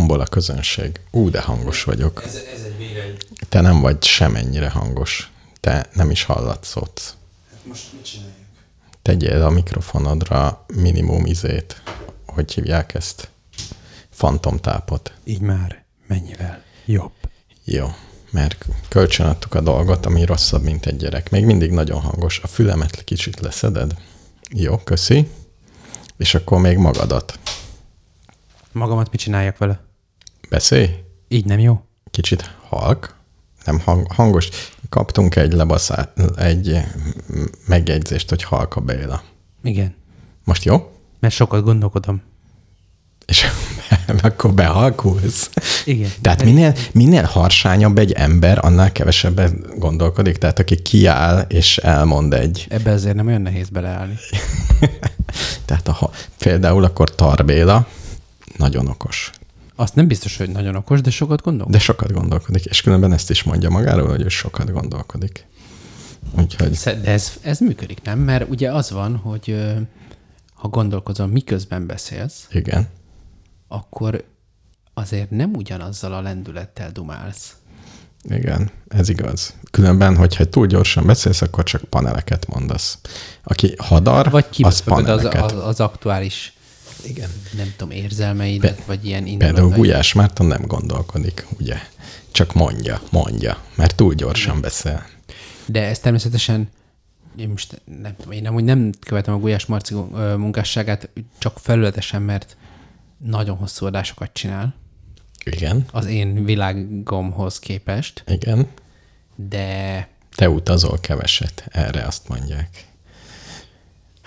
tombol a közönség. Ú, de hangos vagyok. Ez, ez egy vége. Te nem vagy semennyire hangos. Te nem is hallatszódsz. Hát most mit csináljuk? Tegyél a mikrofonodra minimum izét. Hogy hívják ezt? Fantomtápot. Így már mennyivel jobb. Jó, mert kölcsönadtuk a dolgot, ami rosszabb, mint egy gyerek. Még mindig nagyon hangos. A fülemet kicsit leszeded? Jó, köszi. És akkor még magadat. Magamat mit csináljak vele? Beszélj. Így nem jó? Kicsit halk, nem hang, hangos. Kaptunk egy lebaszát, egy megjegyzést, hogy halk a Béla. Igen. Most jó? Mert sokat gondolkodom. És akkor behalkulsz. Igen. Tehát minél, minél harsányabb egy ember, annál kevesebbet gondolkodik. Tehát aki kiáll és elmond egy. Ebbe azért nem olyan nehéz beleállni. Tehát a, például akkor Tarbéla nagyon okos. Azt nem biztos, hogy nagyon okos, de sokat gondol. De sokat gondolkodik, és különben ezt is mondja magáról, hogy ő sokat gondolkodik. Úgyhogy... De ez, ez működik, nem? Mert ugye az van, hogy ha gondolkozol, miközben beszélsz, Igen. akkor azért nem ugyanazzal a lendülettel dumálsz. Igen, ez igaz. Különben, hogyha túl gyorsan beszélsz, akkor csak paneleket mondasz. Aki hadar, Vagy az kibeszéled az, paneleket. az, az aktuális, Igen. nem tudom, érzelmeidet, Pe- vagy ilyen Például indulatait. Gulyás Márton nem gondolkodik, ugye? Csak mondja, mondja, mert túl gyorsan beszél. De ez természetesen, én most nem tudom, én amúgy nem követem a Gulyás Marci munkásságát csak felületesen, mert nagyon hosszú adásokat csinál Igen, az én világomhoz képest, igen. de Te utazol keveset, erre azt mondják.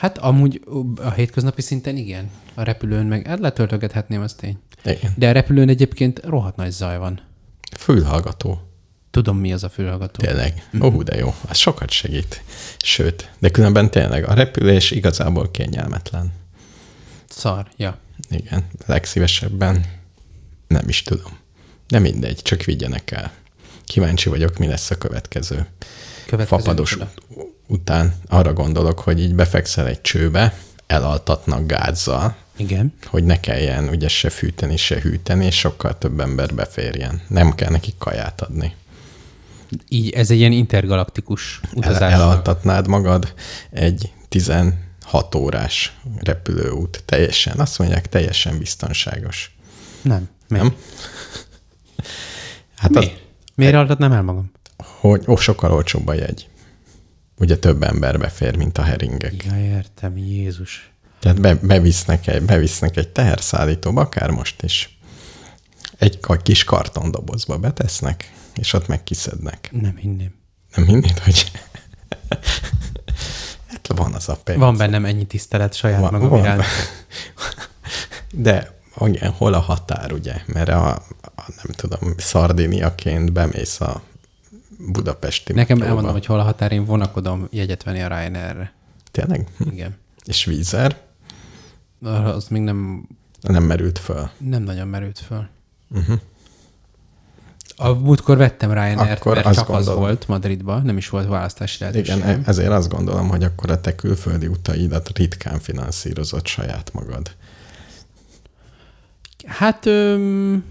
Hát amúgy a hétköznapi szinten igen. A repülőn meg, hát letöltögethetném, az tény. Igen. De a repülőn egyébként rohadt nagy zaj van. Fülhallgató. Tudom, mi az a fülhallgató. Tényleg. Ó, de jó. Az sokat segít. Sőt, de különben tényleg a repülés igazából kényelmetlen. Szar, ja. Igen, legszívesebben nem is tudom. De mindegy, csak vigyenek el. Kíváncsi vagyok, mi lesz a következő. Következő Fapados micsoda? Ut- után arra gondolok, hogy így befekszel egy csőbe, elaltatnak gázzal, Igen. hogy ne kelljen ugye se fűteni, se hűteni, és sokkal több ember beférjen. Nem kell neki kaját adni. Így ez egy ilyen intergalaktikus El, utazás. elaltatnád magad egy 16 órás repülőút. Teljesen, azt mondják, teljesen biztonságos. Nem. Miért? Nem? Hát az, Miért? Miért altatnám el magam? hogy ó, sokkal olcsóbb a jegy. Ugye több ember befér, mint a heringek. Ja, értem, Jézus. Tehát be, bevisznek, egy, bevisznek egy teherszállítóba, akár most is. Egy kis kartondobozba betesznek, és ott meg kiszednek. Nem hinném. Nem hinnéd, hogy... hát van az a pénz. Van bennem ennyi tisztelet saját Van- magam van. iránt. De igen, hol a határ, ugye? Mert a, a nem tudom, szardiniaként bemész a budapesti Nekem metróba. elmondom, hogy hol a határ, én vonakodom jegyet venni a Ryanair-re. Tényleg? Hm. Igen. És vízer? Az még nem, Nem merült föl. nem nagyon merült föl. Uh-huh. A múltkor vettem Ryanair-t. Akkor mert csak az gondolom. volt Madridba, nem is volt választási lehetőség. Igen, e- ezért azt gondolom, hogy akkor a te külföldi utaidat ritkán finanszírozott saját magad. Hát öm,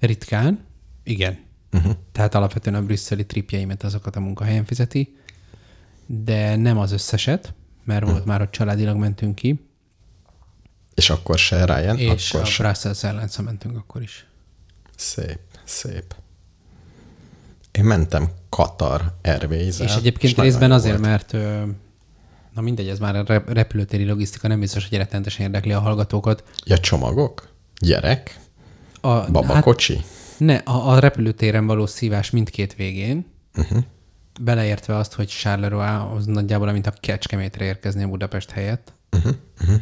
ritkán, igen. Uh-huh. Tehát alapvetően a brüsszeli tripjeimet azokat a munkahelyen fizeti, de nem az összeset, mert Mhm. volt már, hogy családilag mentünk ki, És akkor se Ryan, és akkor a se. Brussels airlines mentünk akkor is. Szép, szép. Én mentem Katar airways És egyébként nagyon részben azért, volt. mert na mindegy, ez már a rep- repülőtéri logisztika nem biztos, hogy rettenetesen érdekli a hallgatókat. Ja, csomagok? Gyerek? A, Babakocsi? Hát, ne, a, a repülőtéren való szívás mindkét végén, uh-huh. beleértve azt, hogy Charleroi az nagyjából, mint a Kecskemétre érkezni a Budapest helyett. Uh-huh. Uh-huh.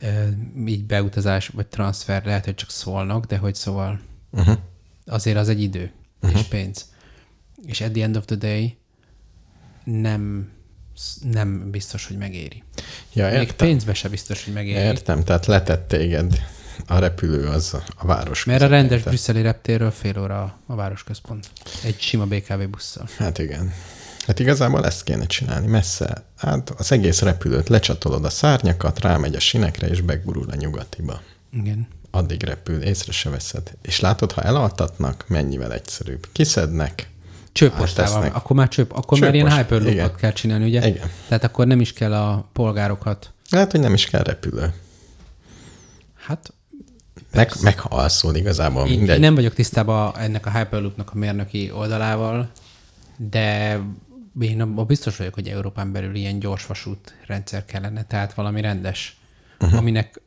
Ö, így beutazás vagy transfer lehet, hogy csak szólnak, de hogy szóval Uh-huh. azért az egy idő uh-huh. és pénz. És at the end of the day nem, nem biztos, hogy megéri. Ja, Még értem. pénzbe se biztos, hogy megéri. Értem, tehát letett téged a repülő az a város Mert a rendes közepén. brüsszeli reptérről fél óra a- városközpont. Egy sima BKV busszal. Hát igen. Hát igazából ezt kéne csinálni, messze. Hát az egész repülőt lecsatolod a szárnyakat, rámegy a sinekre, és begurul a nyugatiba. Igen. addig repül, észre se veszed. És látod, ha elaltatnak, mennyivel egyszerűbb. Kiszednek, Csőpostával, akkor már csőp, akkor már ilyen Csőpost, hyperloopot kell csinálni, ugye? Igen. Tehát akkor nem is kell a polgárokat. Lehet, hogy nem is kell repülő. Hát Meg, meg ha alszol igazából Én, mindegy. én nem vagyok tisztában ennek a Hyperloopnak a mérnöki oldalával, de én abban biztos vagyok, hogy Európán belül ilyen gyorsvasút rendszer kellene, tehát valami rendes, uh-huh. aminek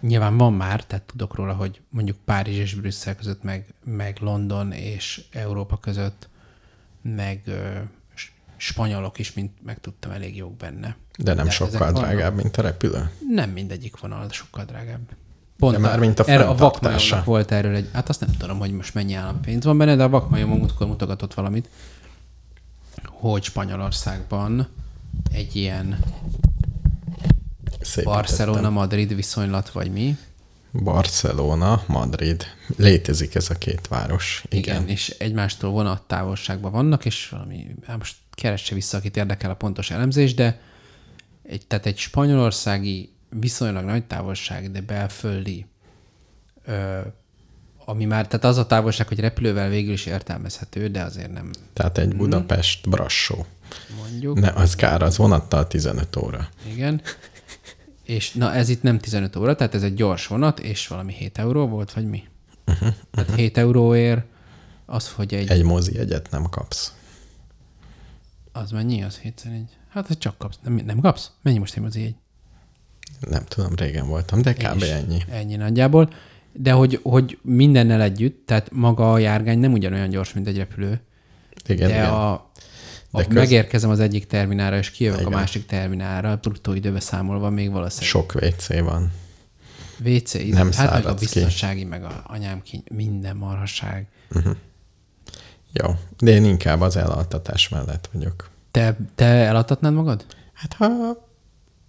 nyilván van már, tehát tudok róla, hogy mondjuk Párizs és Brüsszel között, meg, meg London és Európa között, meg ö, spanyolok is, mint megtudtam, elég jók benne. De nem De sokkal ezek vannak. drágább, mint a repülő. Nem mindegyik vonal sokkal drágább. Pont De már mint a erre a vakmajomnak volt erről egy, hát azt nem tudom, hogy most mennyi állampénz van benne, de a vakmajom múltkor mutogatott valamit, hogy Spanyolországban egy ilyen Barcelona-Madrid viszonylat, vagy mi. Barcelona, Madrid. Létezik ez a két város. Igen. Igen, Igen. és egymástól vonattávolságban vannak, és valami, hát most keresse vissza, akit érdekel a pontos elemzés, de egy, tehát egy spanyolországi viszonylag nagy távolság, de belföldi, ö, ami már, tehát az a távolság, hogy repülővel végül is értelmezhető, de azért nem Tehát egy Budapest Brassó. mondjuk. Ne, az kár, az vonattal 15 óra. Igen. És na ez itt nem 15 óra, tehát ez egy gyors vonat, és valami 7 euró volt, vagy mi? Uh-huh, tehát 7 euróért az, hogy egy, egy... Mozi egyet nem kapsz. az mennyi? Az 7 egy. Hát ez csak kapsz. Nem, nem kapsz? Mennyi most egy mozi egy? Nem tudom, régen voltam, de kb. ennyi. Ennyi nagyjából. De hogy, hogy mindennel együtt, tehát maga a járgány nem ugyanolyan gyors, mint egy repülő, Igen, de igen. a, a De köz- megérkezem az egyik terminálra, és kijövök Igen. a másik terminálra, bruttó időbe számolva még valószínűleg Sok WC van. WC, Nem hát meg a száradsz ki. biztonsági, meg a anyám ki, minden marhaság. Jó, de én inkább az elaltatás mellett vagyok. Te, te eladhatnád magad? Hát ha...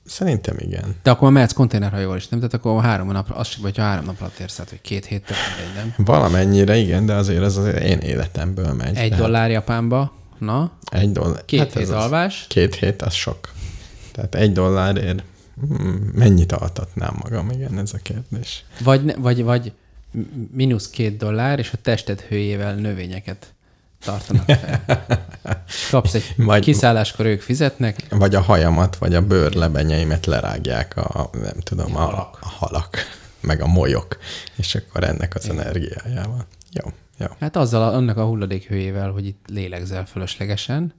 Szerintem igen. De akkor mehetsz konténerhajóval is, nem? Tehát akkor három napra, az, vagy ha három napra érsz, tehát, hogy két hét tök mindegy, nem? Valamennyire igen, de azért az az én életemből megy. Egy Tehát dollár Japánba, na, Egy dollár. két hát hét ez az- alvás, Két hét, az sok. Tehát egy dollárért hmm, mennyit altatnám magam? Igen, ez a kérdés. vagy, vagy, vagy mínusz két dollár, és a tested hőjével növényeket tartanak fel. Kapsz egy Vagy- kiszálláskor ők fizetnek, Vagy a hajamat, vagy a bőrlebenyeimet lerágják a, nem tudom, a, halak. a halak, meg a molyok, és akkor ennek az energiájával. Jó, jó. Hát azzal, a- annak a hulladék hőjével, hogy itt lélegzel fölöslegesen,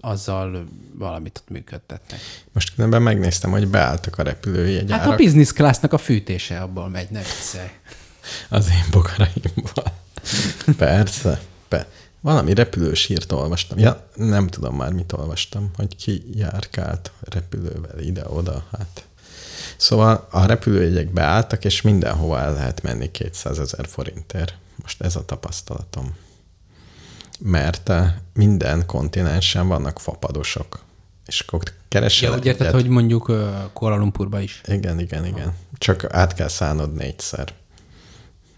azzal valamit ott működtetnek. Most különben megnéztem, hogy beálltak a repülőjegyárak Hát a business classnak a fűtése abból megy, ne viccelj. az én bogaraimban. Persze. Be. Valami repülős írt olvastam. Ja, nem tudom már, mit olvastam, hogy ki járkált repülővel ide-oda. Hát. Szóval a repülőjegyek beálltak, és mindenhova el lehet menni 200 ezer forintért. Most ez a tapasztalatom. Mert eh, minden kontinensen vannak fapadosok. És akkor keresel Ja, úgy érted, hogy mondjuk uh, Kuala Lumpurba is. Igen, igen, igen. Csak át kell szállnod négyszer.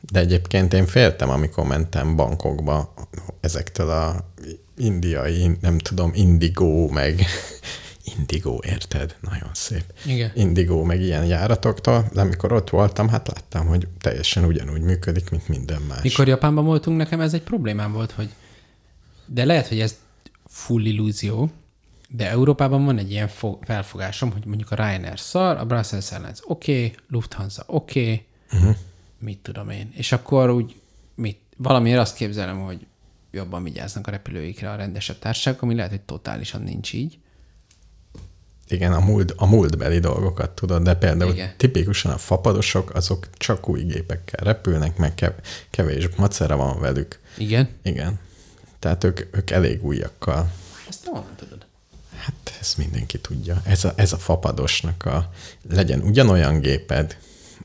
De egyébként én féltem, amikor mentem Bangkokba ezektől a indiai, nem tudom, indigó, meg indigó, érted? Nagyon szép. Igen. Indigó, meg ilyen járatoktól, de amikor ott voltam, hát láttam, hogy teljesen ugyanúgy működik, mint minden más. Mikor Japánban voltunk, nekem ez egy problémám volt, hogy de lehet, hogy ez full illúzió, de Európában van egy ilyen fo- felfogásom, hogy mondjuk a Ryanair szar, a Brussels Airlines oké, okay, Lufthansa oké, okay, uh-huh. Mit tudom én. És akkor úgy mit, valamiért azt képzelem, hogy jobban vigyáznak a repülőikre a rendesebb társaságok, ami lehet, hogy totálisan nincs így. Igen, a, múlt, a múltbeli dolgokat tudod, de például Igen. Tipikusan a fapadosok, azok csak új gépekkel repülnek, meg kev- kevés macera van velük. Igen. Igen. Tehát ők, ők elég újakkal. Ezt te honnan tudod? Hát ezt mindenki tudja. Ez a, ez a fapadosnak a... Legyen ugyanolyan géped,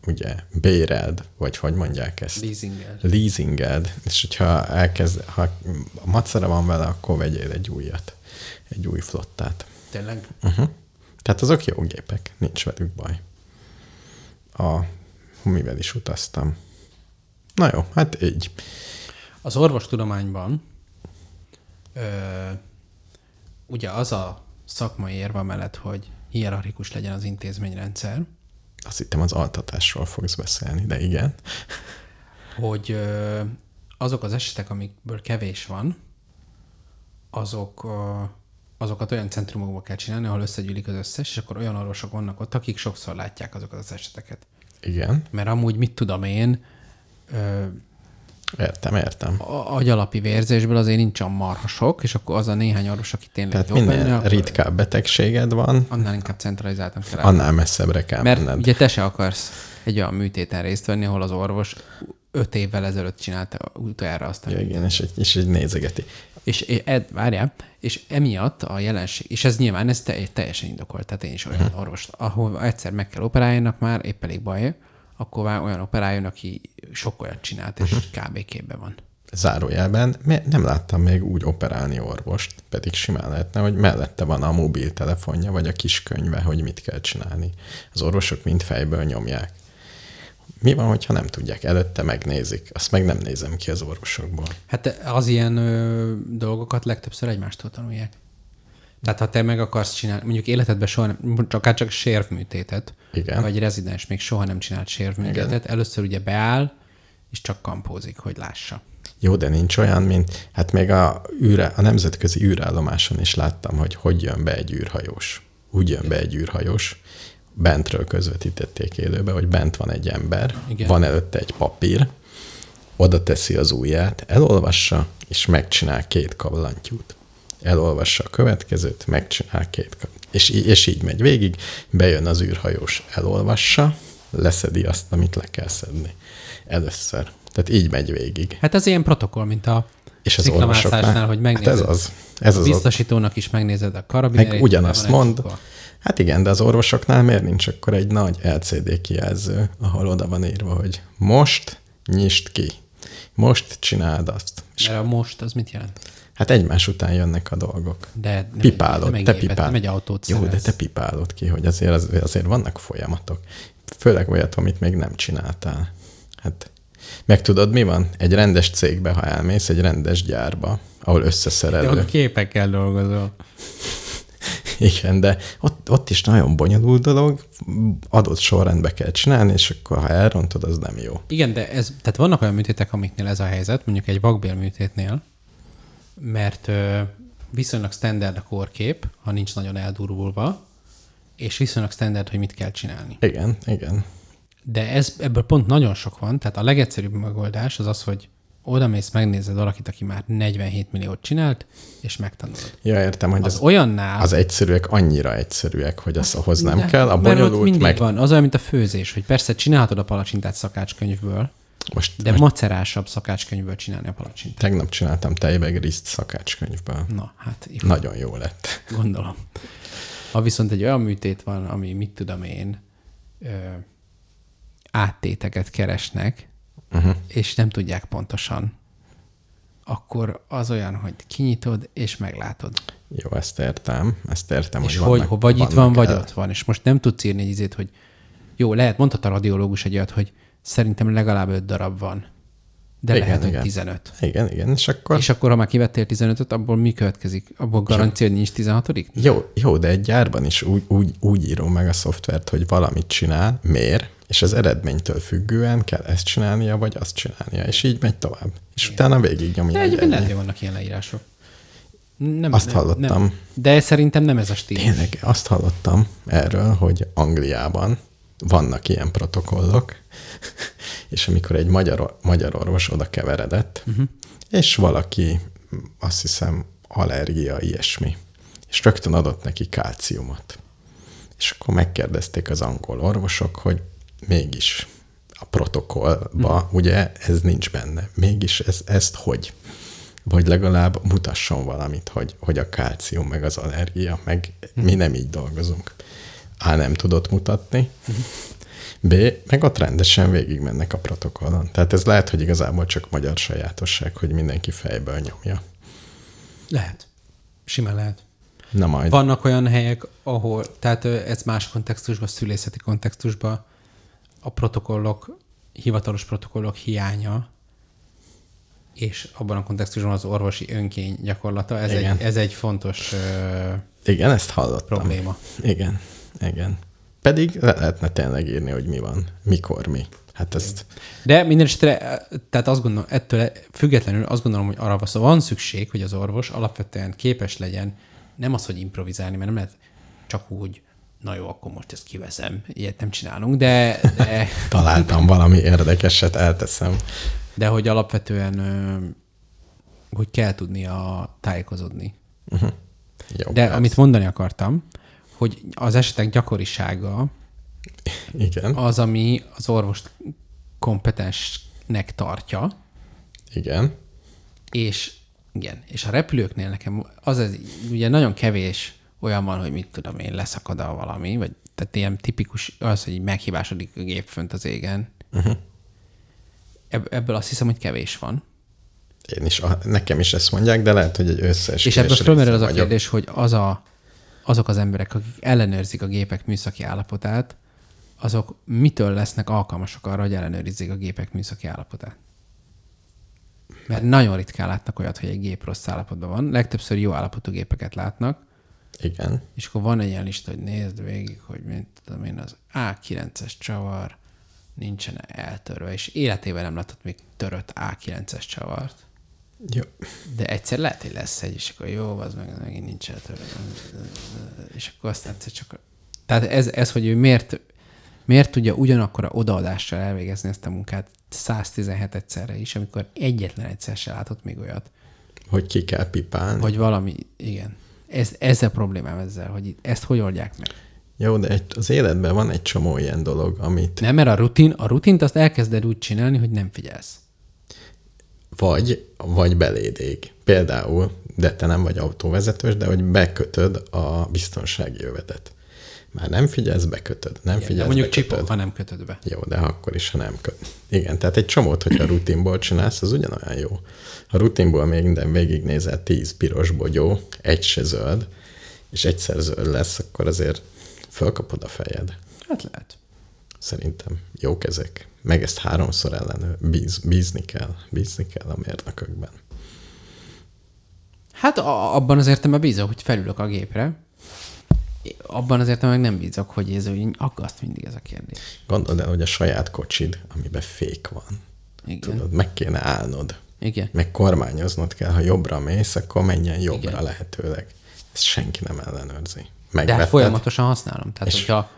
ugye, béreld, vagy hogy mondják ezt? Leasingel. Leasingeld, és hogyha elkezd, ha a macera van vele, akkor vegyél egy újat, egy új flottát. Tényleg? Uh-huh. Tehát azok jó gépek, nincs velük baj. A, mivel is utaztam. Na jó, hát így. Az orvostudományban ö, ugye az a szakmai érve mellett, hogy hierarchikus legyen az intézményrendszer, Azt hittem az altatásról fogsz beszélni, de igen. hogy azok az esetek, amikből kevés van, azok, azokat olyan centrumokba kell csinálni, ahol összegyűlik az összes, és akkor olyan orvosok vannak ott, akik sokszor látják azokat az eseteket. Igen, Mert amúgy mit tudom én, értem, értem. a- agyalapi vérzésből azért nincs a marha sok, és akkor az a néhány orvos, aki tényleg Tehát jobb minél benne, ritkább betegséged van, annál inkább centralizáltan kell állni. annál messzebbre kell Mert menned. ugye te se akarsz egy olyan műtéten részt venni, ahol az orvos öt évvel ezelőtt csinálta utoljára azt Ja, igen, és egy, és egy nézegeti. És, és ed, várjál, és emiatt a jelenség, és ez nyilván ez te, teljesen indokolt, tehát én is olyan uh-huh. orvost, ahol egyszer meg kell operáljanak már, épp elég baj, akkor már olyan operáljon, aki sok olyat csinált, és uh-huh. kb. képbe van. Zárójelben nem láttam még úgy operálni orvost, pedig simán lehetne, hogy mellette van a mobiltelefonja, vagy a kis könyve, hogy mit kell csinálni. Az orvosok mind fejből nyomják. Mi van, hogyha nem tudják? Előtte megnézik. Azt meg nem nézem ki az orvosokból. Hát az ilyen ö, dolgokat legtöbbször egymástól tanulják. Tehát ha te meg akarsz csinálni, mondjuk életedben soha nem, akár csak sérvműtétet, Igen. vagy rezidens még soha nem csinált sérvműtétet, először ugye beáll, és csak kampózik, hogy lássa. Jó, de nincs olyan, mint, hát még a, űre, a nemzetközi űrállomáson is láttam, hogy hogy jön be egy űrhajós. Úgy jön be egy űrhajós, bentről közvetítették élőbe, hogy bent van egy ember, Igen. van előtte egy papír, oda teszi az ujját, elolvassa, és megcsinál két kavallantyút. Elolvassa a következőt, megcsinál két és, í- és így megy végig, bejön az űrhajós, elolvassa, leszedi azt, amit le kell szedni. Először. Tehát így megy végig. Hát ez ilyen protokoll, mint a És az sziklamászásnál, orvosoknál, hogy hát megnézed. ez az. Ez a az, biztosítónak is megnézed a karabinerét. meg ugyanazt mond. Hát igen, de az orvosoknál miért nincs akkor egy nagy LCD kijelző, ahol oda van írva, hogy most nyisd ki, most csináld azt. Mert a most, az mit jelent? Hát egymás után jönnek a dolgok. De nem Pipálod, egy, te nem egy gépet, pipál. Nem egy autót Jó, de te pipálod ki, hogy azért, az- azért vannak folyamatok. Főleg olyat, amit még nem csináltál. Hát meg tudod, mi van? Egy rendes cégbe, ha elmész, egy rendes gyárba, ahol De összeszerelő. ott képekkel dolgozol. Igen, de ott, ott is nagyon bonyolult dolog, adott sorrendbe kell csinálni, és akkor ha elrontod, az nem jó. Igen, de ez, tehát vannak olyan műtétek, amiknél ez a helyzet, mondjuk egy vakbélműtétnél, mert viszonylag standard a kórkép, ha nincs nagyon eldurvulva, és viszonylag standard, hogy mit kell csinálni. Igen, igen. De ez, ebből pont nagyon sok van, tehát a legegyszerűbb megoldás az az, hogy oda mész, megnézed valakit, aki már 47 milliót csinált, és megtanulod. Ja, értem, hogy Az az, olyannál... az egyszerűek annyira egyszerűek, hogy az ahhoz nem kell. A mert ott bonyolult mindig meg... van. Az olyan, mint a főzés, hogy persze csinálhatod a palacsintát szakácskönyvből, Most, de most macerásabb szakácskönyvből csinálni a palacsintát. tegnap csináltam tejbegriszt szakácskönyvből. Na, hát így Nagyon jó lett. gondolom. Ha viszont egy olyan műtét van, ami mit tudom én, ö, áttéteket keresnek, uh-huh. és nem tudják pontosan, akkor az olyan, hogy kinyitod, és meglátod. Jó, ezt értem. Ezt értem, és hogy hogy, vannak, hogy vagy itt van, vannak vagy el- ott van. És most nem tudsz írni egy izét, hogy jó, lehet, mondhat a radiológus egy olyat, hogy szerintem legalább öt darab van. De Igen, lehet, hogy igen. 15. Igen, igen, és akkor... És akkor, ha már kivettél 15-öt, abból mi következik? Abból garancia, hogy nincs 16 Jó, jó, de egy gyárban is úgy, úgy, úgy írom meg a szoftvert, hogy valamit csinál, mér, és az eredménytől függően kell ezt csinálnia, vagy azt csinálnia, és így megy tovább. És utána végig nyomja, De egyébként lehet, hogy vannak ilyen leírások. Nem, Azt hallottam. Nem. De szerintem nem ez a stílus. Tényleg, azt hallottam erről, hogy Angliában vannak ilyen protokollok, és amikor egy magyar, magyar orvos oda keveredett, uh-huh. és valaki, azt hiszem, allergia, ilyesmi, és rögtön adott neki kálciumot. És akkor megkérdezték az angol orvosok, hogy mégis a protokollba, uh-huh. ugye ez nincs benne. Mégis ez, ezt hogy? Vagy legalább mutasson valamit, hogy, hogy a kálcium, meg az allergia, meg mi nem így dolgozunk. A. nem tudott mutatni, B. meg ott rendesen végigmennek a protokollon. Tehát ez lehet, hogy igazából csak magyar sajátosság, hogy mindenki fejből nyomja. Lehet. Simán lehet. Na majd. Vannak olyan helyek, ahol, tehát ez más kontextusban, szülészeti kontextusban a protokollok, hivatalos protokollok hiánya, és abban a kontextusban az orvosi önkény gyakorlata, ez, Igen. egy, ez egy fontos Igen, ezt hallottam. probléma. Igen, igen. Pedig le lehetne tényleg írni, hogy mi van, mikor mi. Hát ezt... De minden esetre, tehát azt gondolom, ettől függetlenül azt gondolom, hogy arra van szükség, hogy az orvos alapvetően képes legyen, nem az, hogy improvizálni, mert nem lehet csak úgy, na jó, akkor most ezt kiveszem, ilyet nem csinálunk, de... de Találtam valami érdekeset, elteszem. De hogy alapvetően, hogy kell tudnia tájékozódni. Uh-huh. Jó, de persze. amit mondani akartam, hogy az esetek gyakorisága Igen. az, ami az orvost kompetensnek tartja. Igen. És igen, és a repülőknél nekem az, az ugye nagyon kevés olyan van, hogy mit tudom én, leszakad a valami, vagy tehát ilyen tipikus az, hogy meghibásodik a gép fönt az égen. Uh-huh. Ebből azt hiszem, hogy kevés van. Én is, nekem is ezt mondják, de lehet, hogy egy összes. És ebből fölmerül az a kérdés, hogy az a, azok az emberek, akik ellenőrzik a gépek műszaki állapotát, azok mitől lesznek alkalmasak arra, hogy ellenőrizzék a gépek műszaki állapotát? Mert nagyon ritkán látnak olyat, hogy egy gép rossz állapotban van. Legtöbbször jó állapotú gépeket látnak. Igen. És akkor van egy ilyen lista, hogy nézd végig, hogy mint tudom én, az A9-es csavar nincsen eltörve, és életében nem látott még törött A9-es csavart. Jó. De egyszer lehet, hogy lesz egy, és akkor jó, az meg megint nincs. És akkor aztán csak... Tehát ez, ez, hogy ő miért, miért tudja ugyanakkor a odaadással elvégezni ezt a munkát 117 egyszerre is, amikor egyetlen egyszer se látott még olyat. Hogy ki kell pipálni. Hogy valami, igen. Ez, ez a problémám ezzel, hogy ezt hogy oldják meg. Jó, de egy, az életben van egy csomó ilyen dolog, amit... Nem, mert a rutin, a rutint azt elkezded úgy csinálni, hogy nem figyelsz. Vagy, vagy beléd Például, de te nem vagy autóvezetős, de hogy bekötöd a biztonsági jövetet. Már nem figyelsz, bekötöd. Nem Igen, figyelsz, mondjuk csipol, ha nem kötöd be. Jó, de akkor is, ha nem köt. Igen, tehát egy csomót, hogyha rutinból csinálsz, az ugyanolyan jó. Ha rutinból még minden végignézel tíz piros bogyó, egy se zöld, és egyszer zöld lesz, akkor azért fölkapod a fejed. Hát lehet. Szerintem jó kezek. Meg ezt háromszor ellenő bíz, bízni kell. Bízni kell a mérnökökben. Hát a, abban az értelemben bízok, hogy felülök a gépre, abban azért meg nem bízok, hogy ez úgy aggaszt mindig ez a kérdés. Gondold el, hogy a saját kocsid, amiben fék van. Igen. Tudod, meg kéne állnod. Igen. Meg kormányoznod kell, ha jobbra mész, akkor menjen jobbra Igen. lehetőleg. Ezt senki nem ellenőrzi. Megvetted, De hát folyamatosan használom. Tehát, és, hogyha...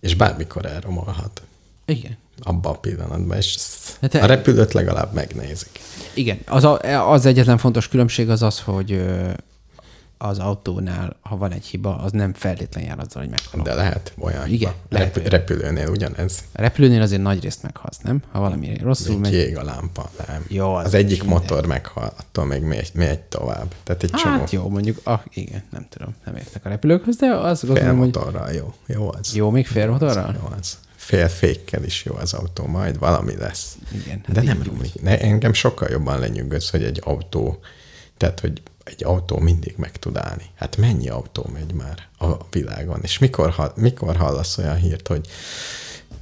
és bármikor elromolhat. Igen. Abban a pillanatban, és hát a repülőt legalább megnézik. Igen. Az, a, az egyetlen fontos különbség az az, hogy az autónál, ha van egy hiba, az nem feltétlenül jár azzal, hogy meghal. De lehet olyan Igen, hiba. Lehet, Rep- repülőnél ugyanez. A repülőnél azért nagy részt meghalsz, nem? Ha valami rosszul megy. Kiég a lámpa, nem. Jó, az, az egyik minden. motor meghal, attól még megy, megy tovább. Tehát egy hát csomó. jó, mondjuk, ah, igen, nem tudom, nem értek a repülőkhöz, de az gondolom, hogy... jó, jó az. Jó, még félmotorral? Jó az. Félfékkel is jó az autó, majd valami lesz. Igen. Hát de nem romlik. Ne, engem sokkal jobban lenyűgöz, hogy egy autó, tehát, hogy egy autó mindig meg tud állni. Hát mennyi autó megy már a világon? És mikor, mikor hallasz olyan hírt, hogy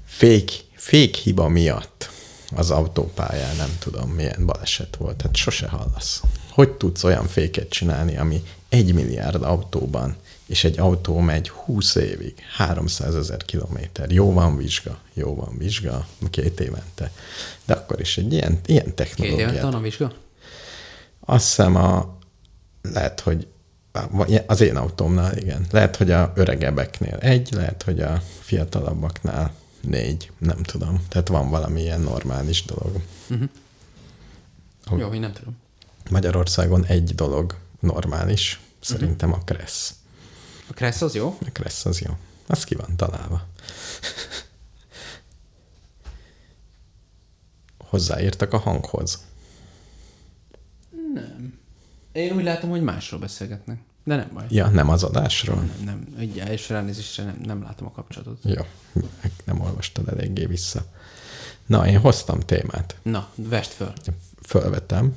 fék, fék hiba miatt az autópályán nem tudom milyen baleset volt. Hát sose hallasz. Hogy tudsz olyan féket csinálni, ami egy milliárd autóban, és egy autó megy 20 évig, 300 ezer kilométer. Jó van vizsga, jó van vizsga, két évente. De akkor is egy ilyen, ilyen technológia. Két évente van a vizsga? Azt hiszem a, lehet, hogy az én autómnál, igen. Lehet, hogy a öregebbeknél egy, lehet, hogy a fiatalabbaknál négy, nem tudom. Tehát van valami ilyen normális dolog. Uh-huh. Jó, én nem tudom. Magyarországon egy dolog normális, szerintem uh-huh. a Kressz. A Kressz az jó? A Kressz az jó. Az ki van találva. Hozzáírtak a hanghoz. Nem. Én úgy látom, hogy másról beszélgetnek. De nem baj. Ja, nem az adásról? Nem, nem. Egy első ránézésre nem, nem látom a kapcsolatot. Jó, nem olvastad eléggé vissza. Na, én hoztam témát. Na, vest föl. Fölvetem.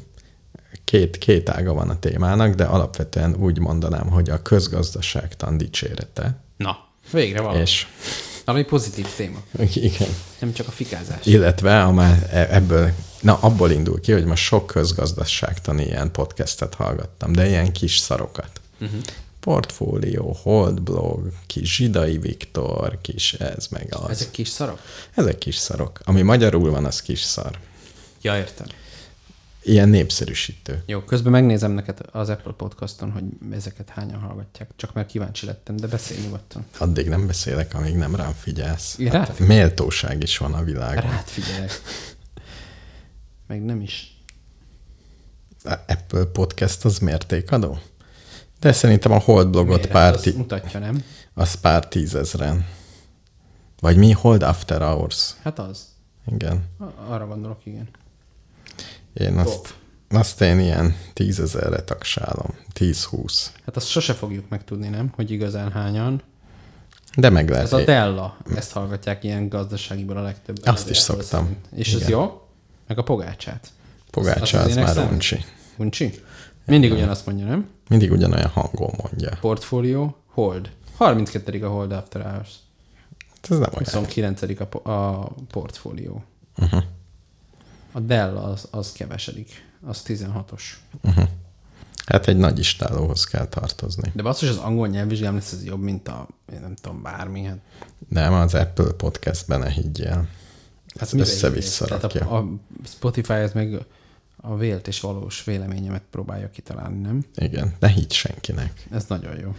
Két, két ága van a témának, de alapvetően úgy mondanám, hogy a közgazdaságtan dicsérete. Na, végre valami. És valami pozitív téma. Igen. Nem csak a fikázás. Illetve, ha már e- ebből, na abból indul ki, hogy most sok közgazdaságtani ilyen podcastet hallgattam, de ilyen kis szarokat. Uh-huh. portfólió, holdblog, kis Zsidai Viktor, kis ez meg az. Ezek kis szarok? Ezek kis szarok. Ami magyarul van, az kis szar. Ja, értem. Ilyen népszerűsítő. Jó, közben megnézem neked az Apple podcaston, hogy ezeket hányan hallgatják. Csak mert kíváncsi lettem, de beszélj nyugodtan. Addig nem beszélek, amíg nem rám figyelsz. Én rád Hát méltóság is van a világon. Rád figyelek. Meg nem is. A Apple Podcast az mértékadó? De szerintem a Hold blogot Méret, pár, ti, mutatja, nem? az pár tízezren. Vagy mi? Hold After Hours. Hát az. Igen. Arra gondolok, igen. Én azt, azt én ilyen tízezerre taksálom. 10-20. Hát azt sose fogjuk megtudni, nem? Hogy igazán hányan. De meg lehet. Ez a Della. Ezt hallgatják ilyen gazdaságiból a legtöbb. Azt is szoktam. És ez Igen. jó? Meg a pogácsát. Pogácsa az az, már énekszám? uncsi. Uncsi? Mindig ugyanazt mondja, nem? Mindig ugyanolyan hangon mondja. Portfólió, hold. 32. a hold after hours. Ez nem olyan. 29. a, po- a portfólió. Uh-huh. A Dell az, az kevesedik. Az 16-os. Hát egy nagy istálóhoz kell tartozni. De basszus, az angol nyelvvizsgám lesz ez jobb, mint a, én nem tudom, bármi. Hát, Nem, az Apple Podcastben ne higgyél. hát Ez össze-vissza rakja. a, a Spotify ez meg a vélt és valós véleményemet próbálja kitalálni, nem? Igen, ne higgy senkinek. Ez nagyon jó.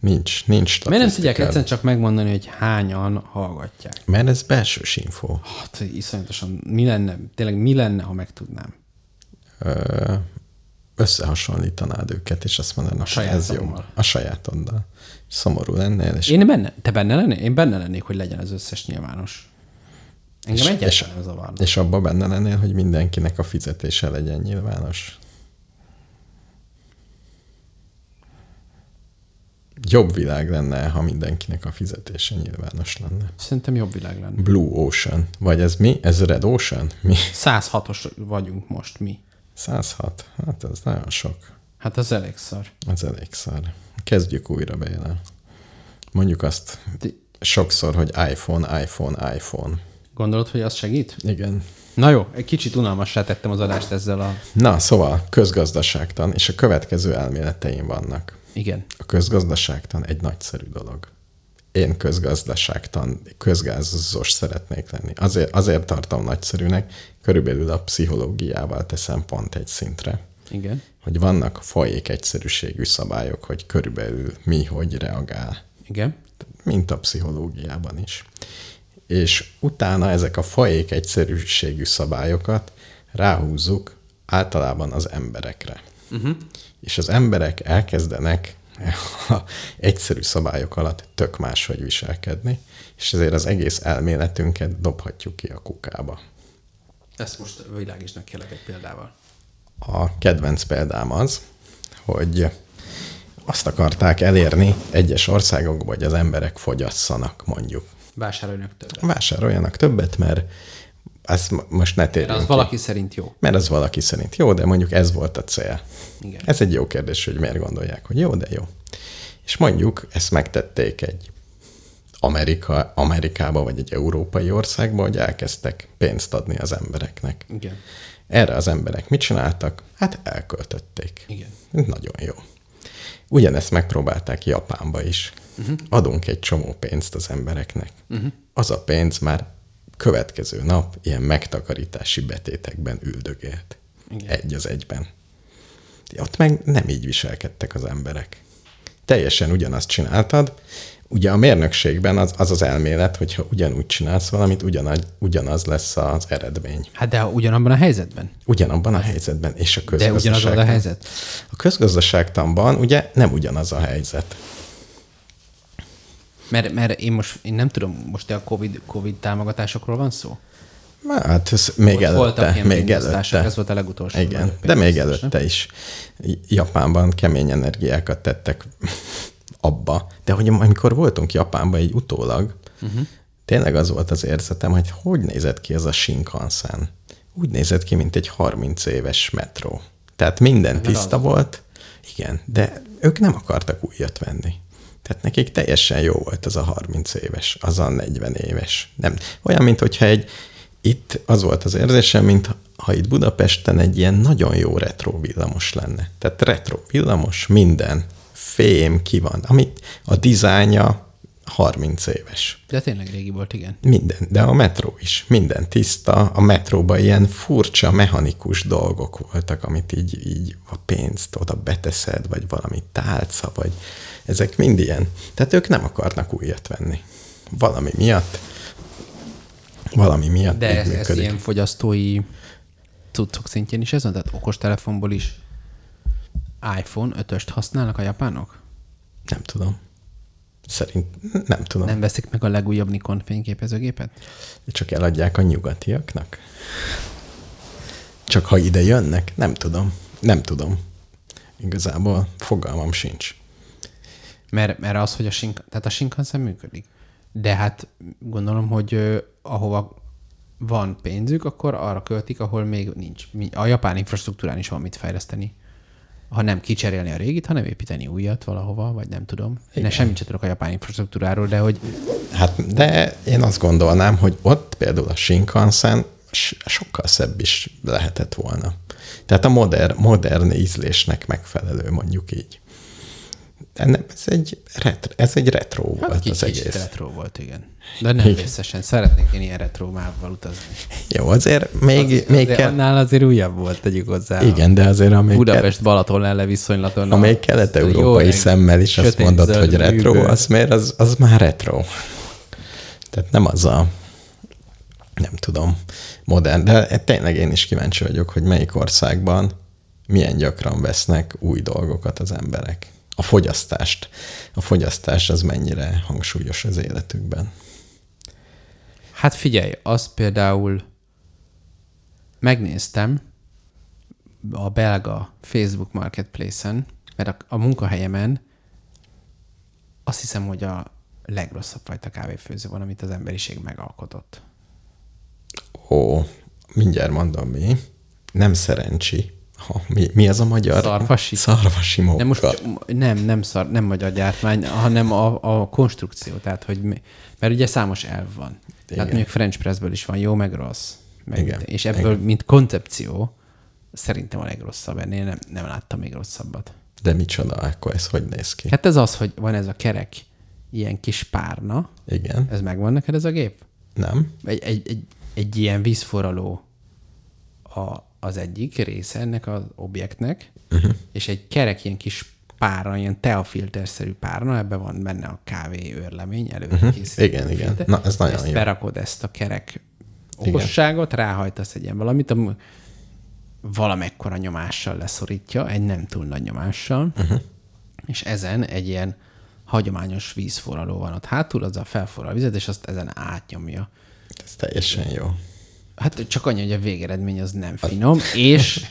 Nincs, nincs Miért nem tudják egyszerűen csak megmondani, hogy hányan hallgatják? Mert ez belsős info. Hát, iszonyatosan, mi lenne, tényleg mi lenne, ha megtudnám? Ö, összehasonlítanád őket, és azt mondanád, hogy ez jó. A sajátoddal. Szomorú lennél, és, Én benne, te benne lennél? Én benne lennék, hogy legyen az összes nyilvános. Engem És- egyáltalán nem zavarna. és abban benne lennél, hogy mindenkinek a fizetése legyen nyilvános. Jobb világ lenne, ha mindenkinek a fizetése nyilvános lenne. Szerintem jobb világ lenne. Blue Ocean. Vagy ez mi? Ez Red Ocean? Mi? 106-os vagyunk most mi. 106. Hát ez nagyon sok. Hát az elég szar. Ez elég szar. Kezdjük újra bele. Mondjuk azt Ti- sokszor, hogy iPhone, iPhone, iPhone. Gondolod, hogy az segít? Igen. Na jó, egy kicsit unalmassá tettem az adást ezzel a... Na, szóval közgazdaságtan, és a következő elméleteim vannak. Igen. A közgazdaságtan egy nagyszerű dolog. Én közgazdaságtan, közgázos szeretnék lenni. Azért, azért tartom nagyszerűnek, körülbelül a pszichológiával teszem pont egy szintre, Igen. hogy vannak fajék egyszerűségű szabályok, hogy körülbelül mi hogy reagál, Igen. mint a pszichológiában is. És utána ezek a fajék egyszerűségű szabályokat ráhúzzuk általában az emberekre. Uh-huh. És az emberek elkezdenek egyszerű szabályok alatt tök máshogy viselkedni, és ezért az egész elméletünket dobhatjuk ki a kukába. Ezt most világítsnak kérlek egy példával. A kedvenc példám az, hogy azt akarták elérni egyes országokban, hogy az emberek fogyasszanak, mondjuk. Vásároljanak többet. Vásároljanak többet, mert ezt m- most ne Mert térjünk az ki. valaki szerint jó. Mert az valaki szerint jó, de mondjuk ez volt a cél. Igen. Ez egy jó kérdés, hogy miért gondolják, hogy jó, de jó. És mondjuk ezt megtették egy Amerika, Amerikába, vagy egy európai országba, hogy elkezdtek pénzt adni az embereknek. Igen. Erre az emberek mit csináltak? Hát elköltötték. Igen. Nagyon jó. Ugyanezt megpróbálták Japánba is. Uh-huh. Adunk egy csomó pénzt az embereknek. Uh-huh. Az a pénz már következő nap ilyen megtakarítási betétekben üldögélt. Igen. Egy az egyben. Ott meg nem így viselkedtek az emberek. Teljesen ugyanazt csináltad. Ugye a mérnökségben az az, az elmélet, hogyha ugyanúgy csinálsz valamit, ugyanaz, ugyanaz lesz az eredmény. Hát de ugyanabban a helyzetben. Ugyanabban a helyzetben, és a De ugyanaz a helyzet. A közgazdaságtanban ugye nem ugyanaz a helyzet. Mert, mert én most, én nem tudom, most a COVID, COVID támogatásokról van szó? Hát ez még Ott előtte, voltak ilyen még előtte. ez volt a legutolsó. Igen, de még előtte is. Japánban kemény energiákat tettek abba. De hogy amikor voltunk Japánban így utólag, uh-huh. tényleg az volt az érzetem, hogy hogy nézett ki az a Shinkansen. Úgy nézett ki, mint egy 30 éves metró. Tehát minden tiszta volt, igen, de ők nem akartak újat venni. Tehát nekik teljesen jó volt az a 30 éves, az a 40 éves. Nem. Olyan, mint hogyha egy, itt az volt az érzésem, mint ha itt Budapesten egy ilyen nagyon jó retro villamos lenne. Tehát retro villamos, minden fém ki van, amit a dizájnja 30 éves. De tényleg régi volt, igen. Minden, de a metró is, minden tiszta. A metróban ilyen furcsa, mechanikus dolgok voltak, amit így, így a pénzt oda beteszed, vagy valami tálca, vagy ezek mind ilyen. Tehát ők nem akarnak újat venni. Valami miatt. Valami miatt De ez, ez működik. ilyen fogyasztói cuccok szintjén is ez van? Tehát okostelefonból is iPhone 5-öst használnak a japánok? Nem tudom. Szerint nem tudom. Nem veszik meg a legújabb Nikon fényképezőgépet? Csak eladják a nyugatiaknak? Csak ha ide jönnek? Nem tudom. Nem tudom. Igazából fogalmam sincs. Mert, mert az, hogy a, Shink, tehát a Shinkansen működik. De hát gondolom, hogy ö, ahova van pénzük, akkor arra költik, ahol még nincs. A japán infrastruktúrán is van mit fejleszteni. Ha nem kicserélni a régit, hanem építeni újat valahova, vagy nem tudom. Én ne semmit sem tudok a japán infrastruktúráról, de hogy Hát, de én azt gondolnám, hogy ott például a Shinkansen sokkal szebb is lehetett volna. Tehát a modern, modern ízlésnek megfelelő, mondjuk így. Nem, ez egy, retro, ez egy retro hát volt kicsit, az kicsit egész. retro volt, igen. De nem Igen. összesen. Szeretnék én ilyen retro mával utazni. Jó, azért még, még de kell, annál azért újabb volt, tegyük hozzá. igen, de azért amíg, Budapest Balaton ellen viszonylaton. Jó, kelet-európai szemmel is azt mondod, hogy retro, műből. az miért? Az, az már retro. Tehát nem az a, nem tudom, modern, de tényleg én is kíváncsi vagyok, hogy melyik országban milyen gyakran vesznek új dolgokat az emberek. A fogyasztást. A fogyasztás az mennyire hangsúlyos az életükben. Hát figyelj, azt például megnéztem a belga Facebook Marketplace-en, mert a, a munkahelyemen azt hiszem, hogy a legrosszabb fajta kávéfőző van, amit az emberiség megalkotott. Ó, mindjárt mondom mi. Nem szerencsi. Ha, mi, mi az a magyar? Szarvasi? Szarvasi móka. Nem, most nem, nem, szar, nem magyar gyártmány, hanem a, a konstrukció, tehát hogy, mi- mert ugye számos elv van. Igen. Tehát mondjuk French pressből is van jó, meg rossz. Meg, Igen. És ebből, Igen. mint koncepció, szerintem a legrosszabb. Ennél nem, nem láttam még rosszabbat. De micsoda, akkor ez hogy néz ki? Hát ez az, hogy van ez a kerek, ilyen kis párna. Igen. Ez megvan neked ez a gép? Nem? Egy, egy, egy, egy ilyen vízforraló a, az egyik része ennek az objektnek, uh-huh. és egy kerek ilyen kis párna, ilyen teafilterszerű párna, ebben van benne a kávé őrlemény előre uh-huh. készített. Igen, igen. filter. Na, ez nagyon ezt jó. berakod ezt a kerek okosságot, ráhajtasz egy ilyen valamit, ami valamekkora nyomással leszorítja, egy nem túl nagy nyomással, uh-huh. és ezen egy ilyen hagyományos vízforraló van ott hátul, az a felforral a vizet, és azt ezen átnyomja. Ez teljesen jó. Hát csak annyi, hogy a végeredmény az nem finom, és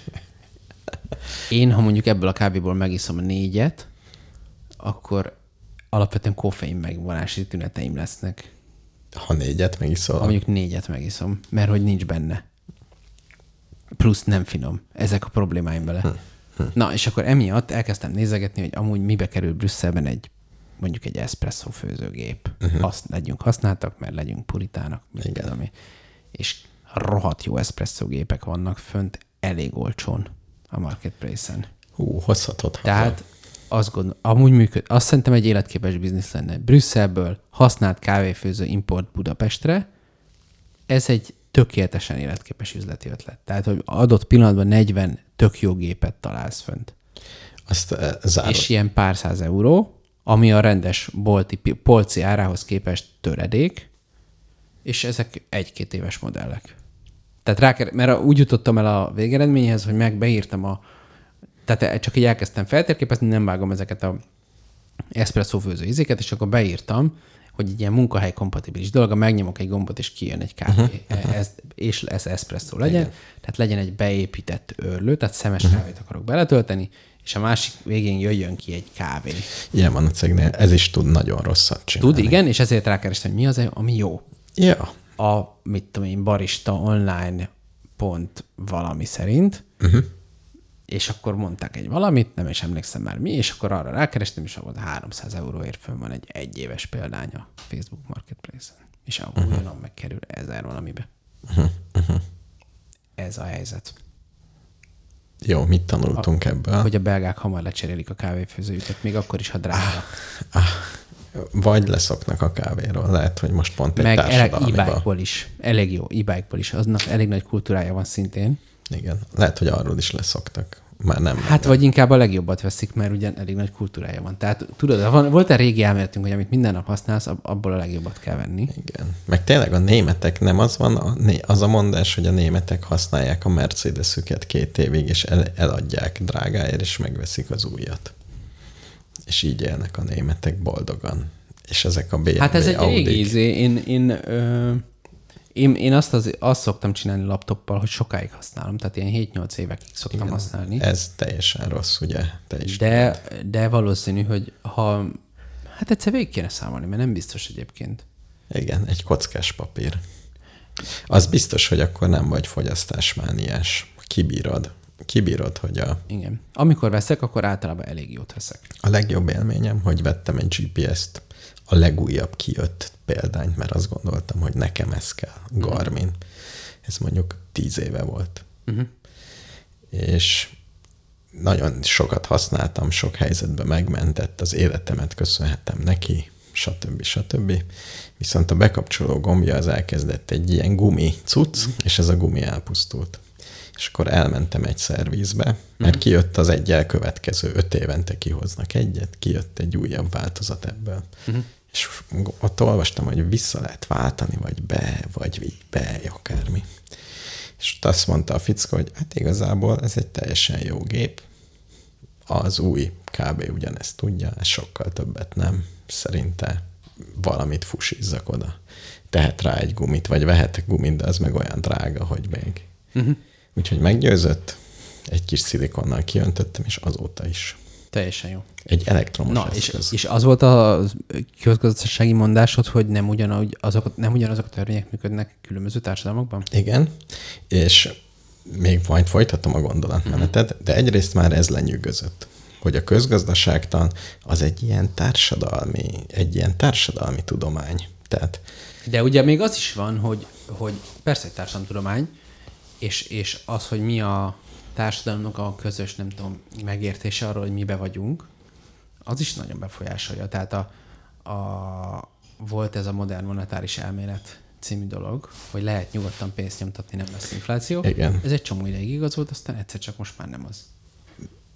én, ha mondjuk ebből a kávéból megiszom a négyet, akkor alapvetően koffein megvonási tüneteim lesznek. Ha négyet megiszol, Ha mondjuk négyet megiszom, mert hogy nincs benne. Plusz nem finom. Ezek a problémáim vele. Na, és akkor emiatt elkezdtem nézegetni, hogy amúgy mibe kerül Brüsszelben egy mondjuk egy espresso főzőgép. Uh-huh. Azt legyünk használtak, mert legyünk puritának. mit Igen. tudom én. És rohadt jó espresso gépek vannak fönt elég olcsón a marketplace-en. hú, hozhatod. Tehát azt gondol, amúgy működ, azt szerintem egy életképes biznisz lenne. Brüsszelből használt kávéfőző import Budapestre, ez egy tökéletesen életképes üzleti ötlet. Tehát, hogy adott pillanatban 40 tök jó gépet találsz fönt. Azt eh, zárod. És ilyen pár száz euró, ami a rendes bolti, polci árához képest töredék, és ezek egy-két éves modellek. Tehát rá kell, mert úgy jutottam el a végeredményhez, hogy meg beírtam a, tehát csak így elkezdtem feltérképezni, nem vágom ezeket a espresso főző ízéket, és akkor beírtam, hogy egy ilyen munkahely kompatibilis dolog, megnyomok egy gombot, és kijön egy kávé, uh-huh. ez, és ez espresso legyen, Igen. tehát legyen egy beépített őrlő, tehát szemes uh-huh. kávét akarok beletölteni, és a másik végén jöjjön ki egy kávé. Ilyen van a cégnél, ez is tud nagyon rosszat csinálni. Tud, igen, és ezért rákerestem, hogy mi az, ami jó. Ja, A, mit tudom én, barista online pont valami szerint, uh-huh. és akkor mondták egy valamit, nem is emlékszem már mi, és akkor arra rákerestem, és volt 300 euróért fönn van egy egyéves példánya Facebook Marketplace-en. És a uh-huh. újonnan megkerül 1000 valamibe. Uh-huh. Ez a helyzet. Jó, mit tanultunk a, ebből? Hogy a belgák hamar lecserélik a kávéfőzőjüket, még akkor is, ha drága. Ah, vagy leszoknak a kávéról, lehet, hogy most pont egy Meg elég társadalmiba. e is. Elég jó, e is. Aznak elég nagy kultúrája van szintén. Igen, lehet, hogy arról is leszoktak. Már nem. Hát vagy inkább a legjobbat veszik, mert ugye elég nagy kultúrája van. Tehát tudod, van, volt egy régi elméletünk, hogy amit minden nap használsz, ab- abból a legjobbat kell venni. Igen. Meg tényleg a németek nem az van, a, az a mondás, hogy a németek használják a Mercedesüket két évig, és el, eladják drágáért, és megveszik az újat. És így élnek a németek boldogan. És ezek a BMW, Hát ez egy Audik. régi izé. Én, én, ö, én, én azt, az, azt szoktam csinálni laptoppal, hogy sokáig használom. Tehát én 7-8 évekig szoktam Igen. használni. Ez teljesen rossz, ugye? Te is De, de valószínű, hogy ha... Hát egyszer végig kéne számolni, mert nem biztos egyébként. Igen, egy kockás papír. Az biztos, hogy akkor nem vagy fogyasztásmániás. Kibírod. Kibírod, hogy a, Igen. Amikor veszek, akkor általában elég jót veszek. a legjobb élményem, hogy vettem egy GPS-t, a legújabb kijött példányt, mert azt gondoltam, hogy nekem ez kell, Garmin. Ez mondjuk tíz éve volt. Uh-huh. És nagyon sokat használtam, sok helyzetben megmentett, az életemet köszönhetem neki, stb. stb. Viszont a bekapcsoló gombja az elkezdett egy ilyen gumi cucc, és ez a gumi elpusztult. És akkor elmentem egy szervizbe, mert kijött az egy elkövetkező, öt évente kihoznak egyet, kijött egy újabb változat ebből. Uh-huh. És ott olvastam, hogy vissza lehet váltani, vagy be, vagy így be, akármi. És ott azt mondta a fickó, hogy hát igazából ez egy teljesen jó gép, az új kb. ugyanezt tudja, ez sokkal többet nem. Szerinte valamit fusizzak oda. Tehet rá egy gumit, vagy vehetek gumit, de az meg olyan drága, hogy még. Uh-huh. Úgyhogy meggyőzött, egy kis szilikonnal kiöntöttem, és azóta is. Teljesen jó. Egy elektromos Na, és, eszköz. és az volt a közgazdasági mondásod, hogy nem, ugyanúgy, azok, nem ugyanazok a törvények működnek különböző társadalmakban? Igen, és még majd folytatom a gondolatmenetet, de egyrészt már ez lenyűgözött, hogy a közgazdaságtan az egy ilyen társadalmi, egy ilyen társadalmi tudomány. Tehát De ugye még az is van, hogy, hogy persze egy társadalomtudomány, és, és az, hogy mi a társadalomnak a közös, nem tudom, megértése arról, hogy mibe vagyunk, az is nagyon befolyásolja. Tehát a, a, volt ez a modern monetáris elmélet című dolog, hogy lehet nyugodtan pénzt nyomtatni, nem lesz infláció. Igen. Ez egy csomó ideig igaz volt, aztán egyszer csak most már nem az.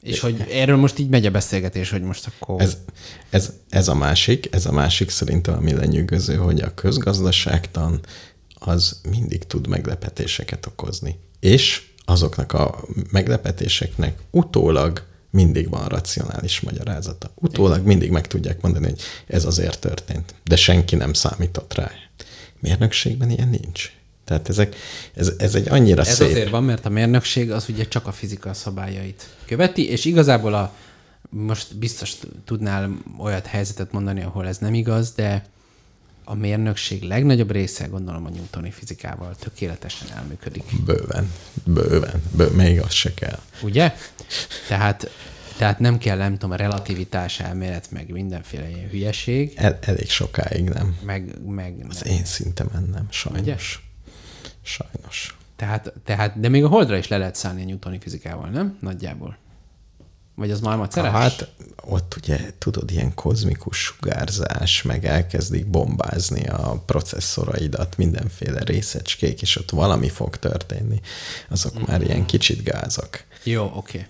És hogy erről most így megy a beszélgetés, hogy most akkor... Ez, ez, ez a másik, ez a másik szerintem, ami lenyűgöző, hogy a közgazdaságtan az mindig tud meglepetéseket okozni. És azoknak a meglepetéseknek utólag mindig van racionális magyarázata. Utólag mindig meg tudják mondani, hogy ez azért történt, de senki nem számított rá. Mérnökségben ilyen nincs. Tehát ezek, ez, ez egy annyira Ez szép... azért van, mert a mérnökség az ugye csak a fizika szabályait követi, és igazából a, most biztos tudnál olyat helyzetet mondani, ahol ez nem igaz, de a mérnökség legnagyobb része, gondolom a newtoni fizikával tökéletesen elműködik. Bőven, bőven, bő, még az se kell. Ugye? Tehát, tehát nem kell, nem tudom, a relativitás elmélet, meg mindenféle ilyen hülyeség, El, elég sokáig nem. meg, meg Az nem. én szintemen nem, sajnos. Ugye? Sajnos. Tehát, tehát, de még a holdra is le lehet szállni a newtoni fizikával, nem? Nagyjából. Vagy az már macerás? Hát ott ugye, tudod, ilyen kozmikus sugárzás, meg elkezdik bombázni a processzoraidat, mindenféle részecskék, és ott valami fog történni. Azok már ilyen kicsit gázak. Jó, oké.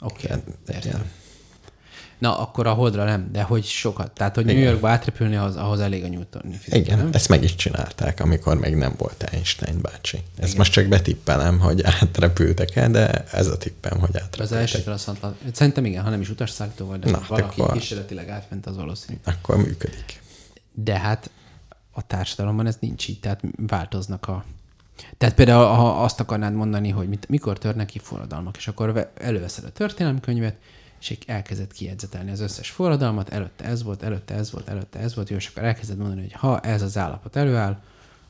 Oké, Tehát, értem. Na, akkor a holdra nem, de hogy sokat. Tehát, hogy New Igen. Yorkba átrepülni, ahhoz, ahhoz elég a newtoni fizika, Igen, nem? ezt meg is csinálták, amikor még nem volt Einstein bácsi. Ezt Igen. most csak betippelem, hogy átrepültek el, de ez a tippem, hogy Az átrepültek. elsőtől azt mondta, szerintem igen, ha nem is utasszállító volt, de Na, valaki akkor- kísérletileg átment, az valószínű. Akkor működik. De hát a társadalomban ez nincs így, tehát változnak a... Tehát például, ha azt akarnád mondani, hogy mit, mikor törnek ki forradalmak, és akkor ve- előveszed a történelemkönyvet, és így elkezded kijegyzetelni az összes forradalmat, előtte ez volt, előtte ez volt, előtte ez volt, jó, és akkor elkezded mondani, hogy ha ez az állapot előáll,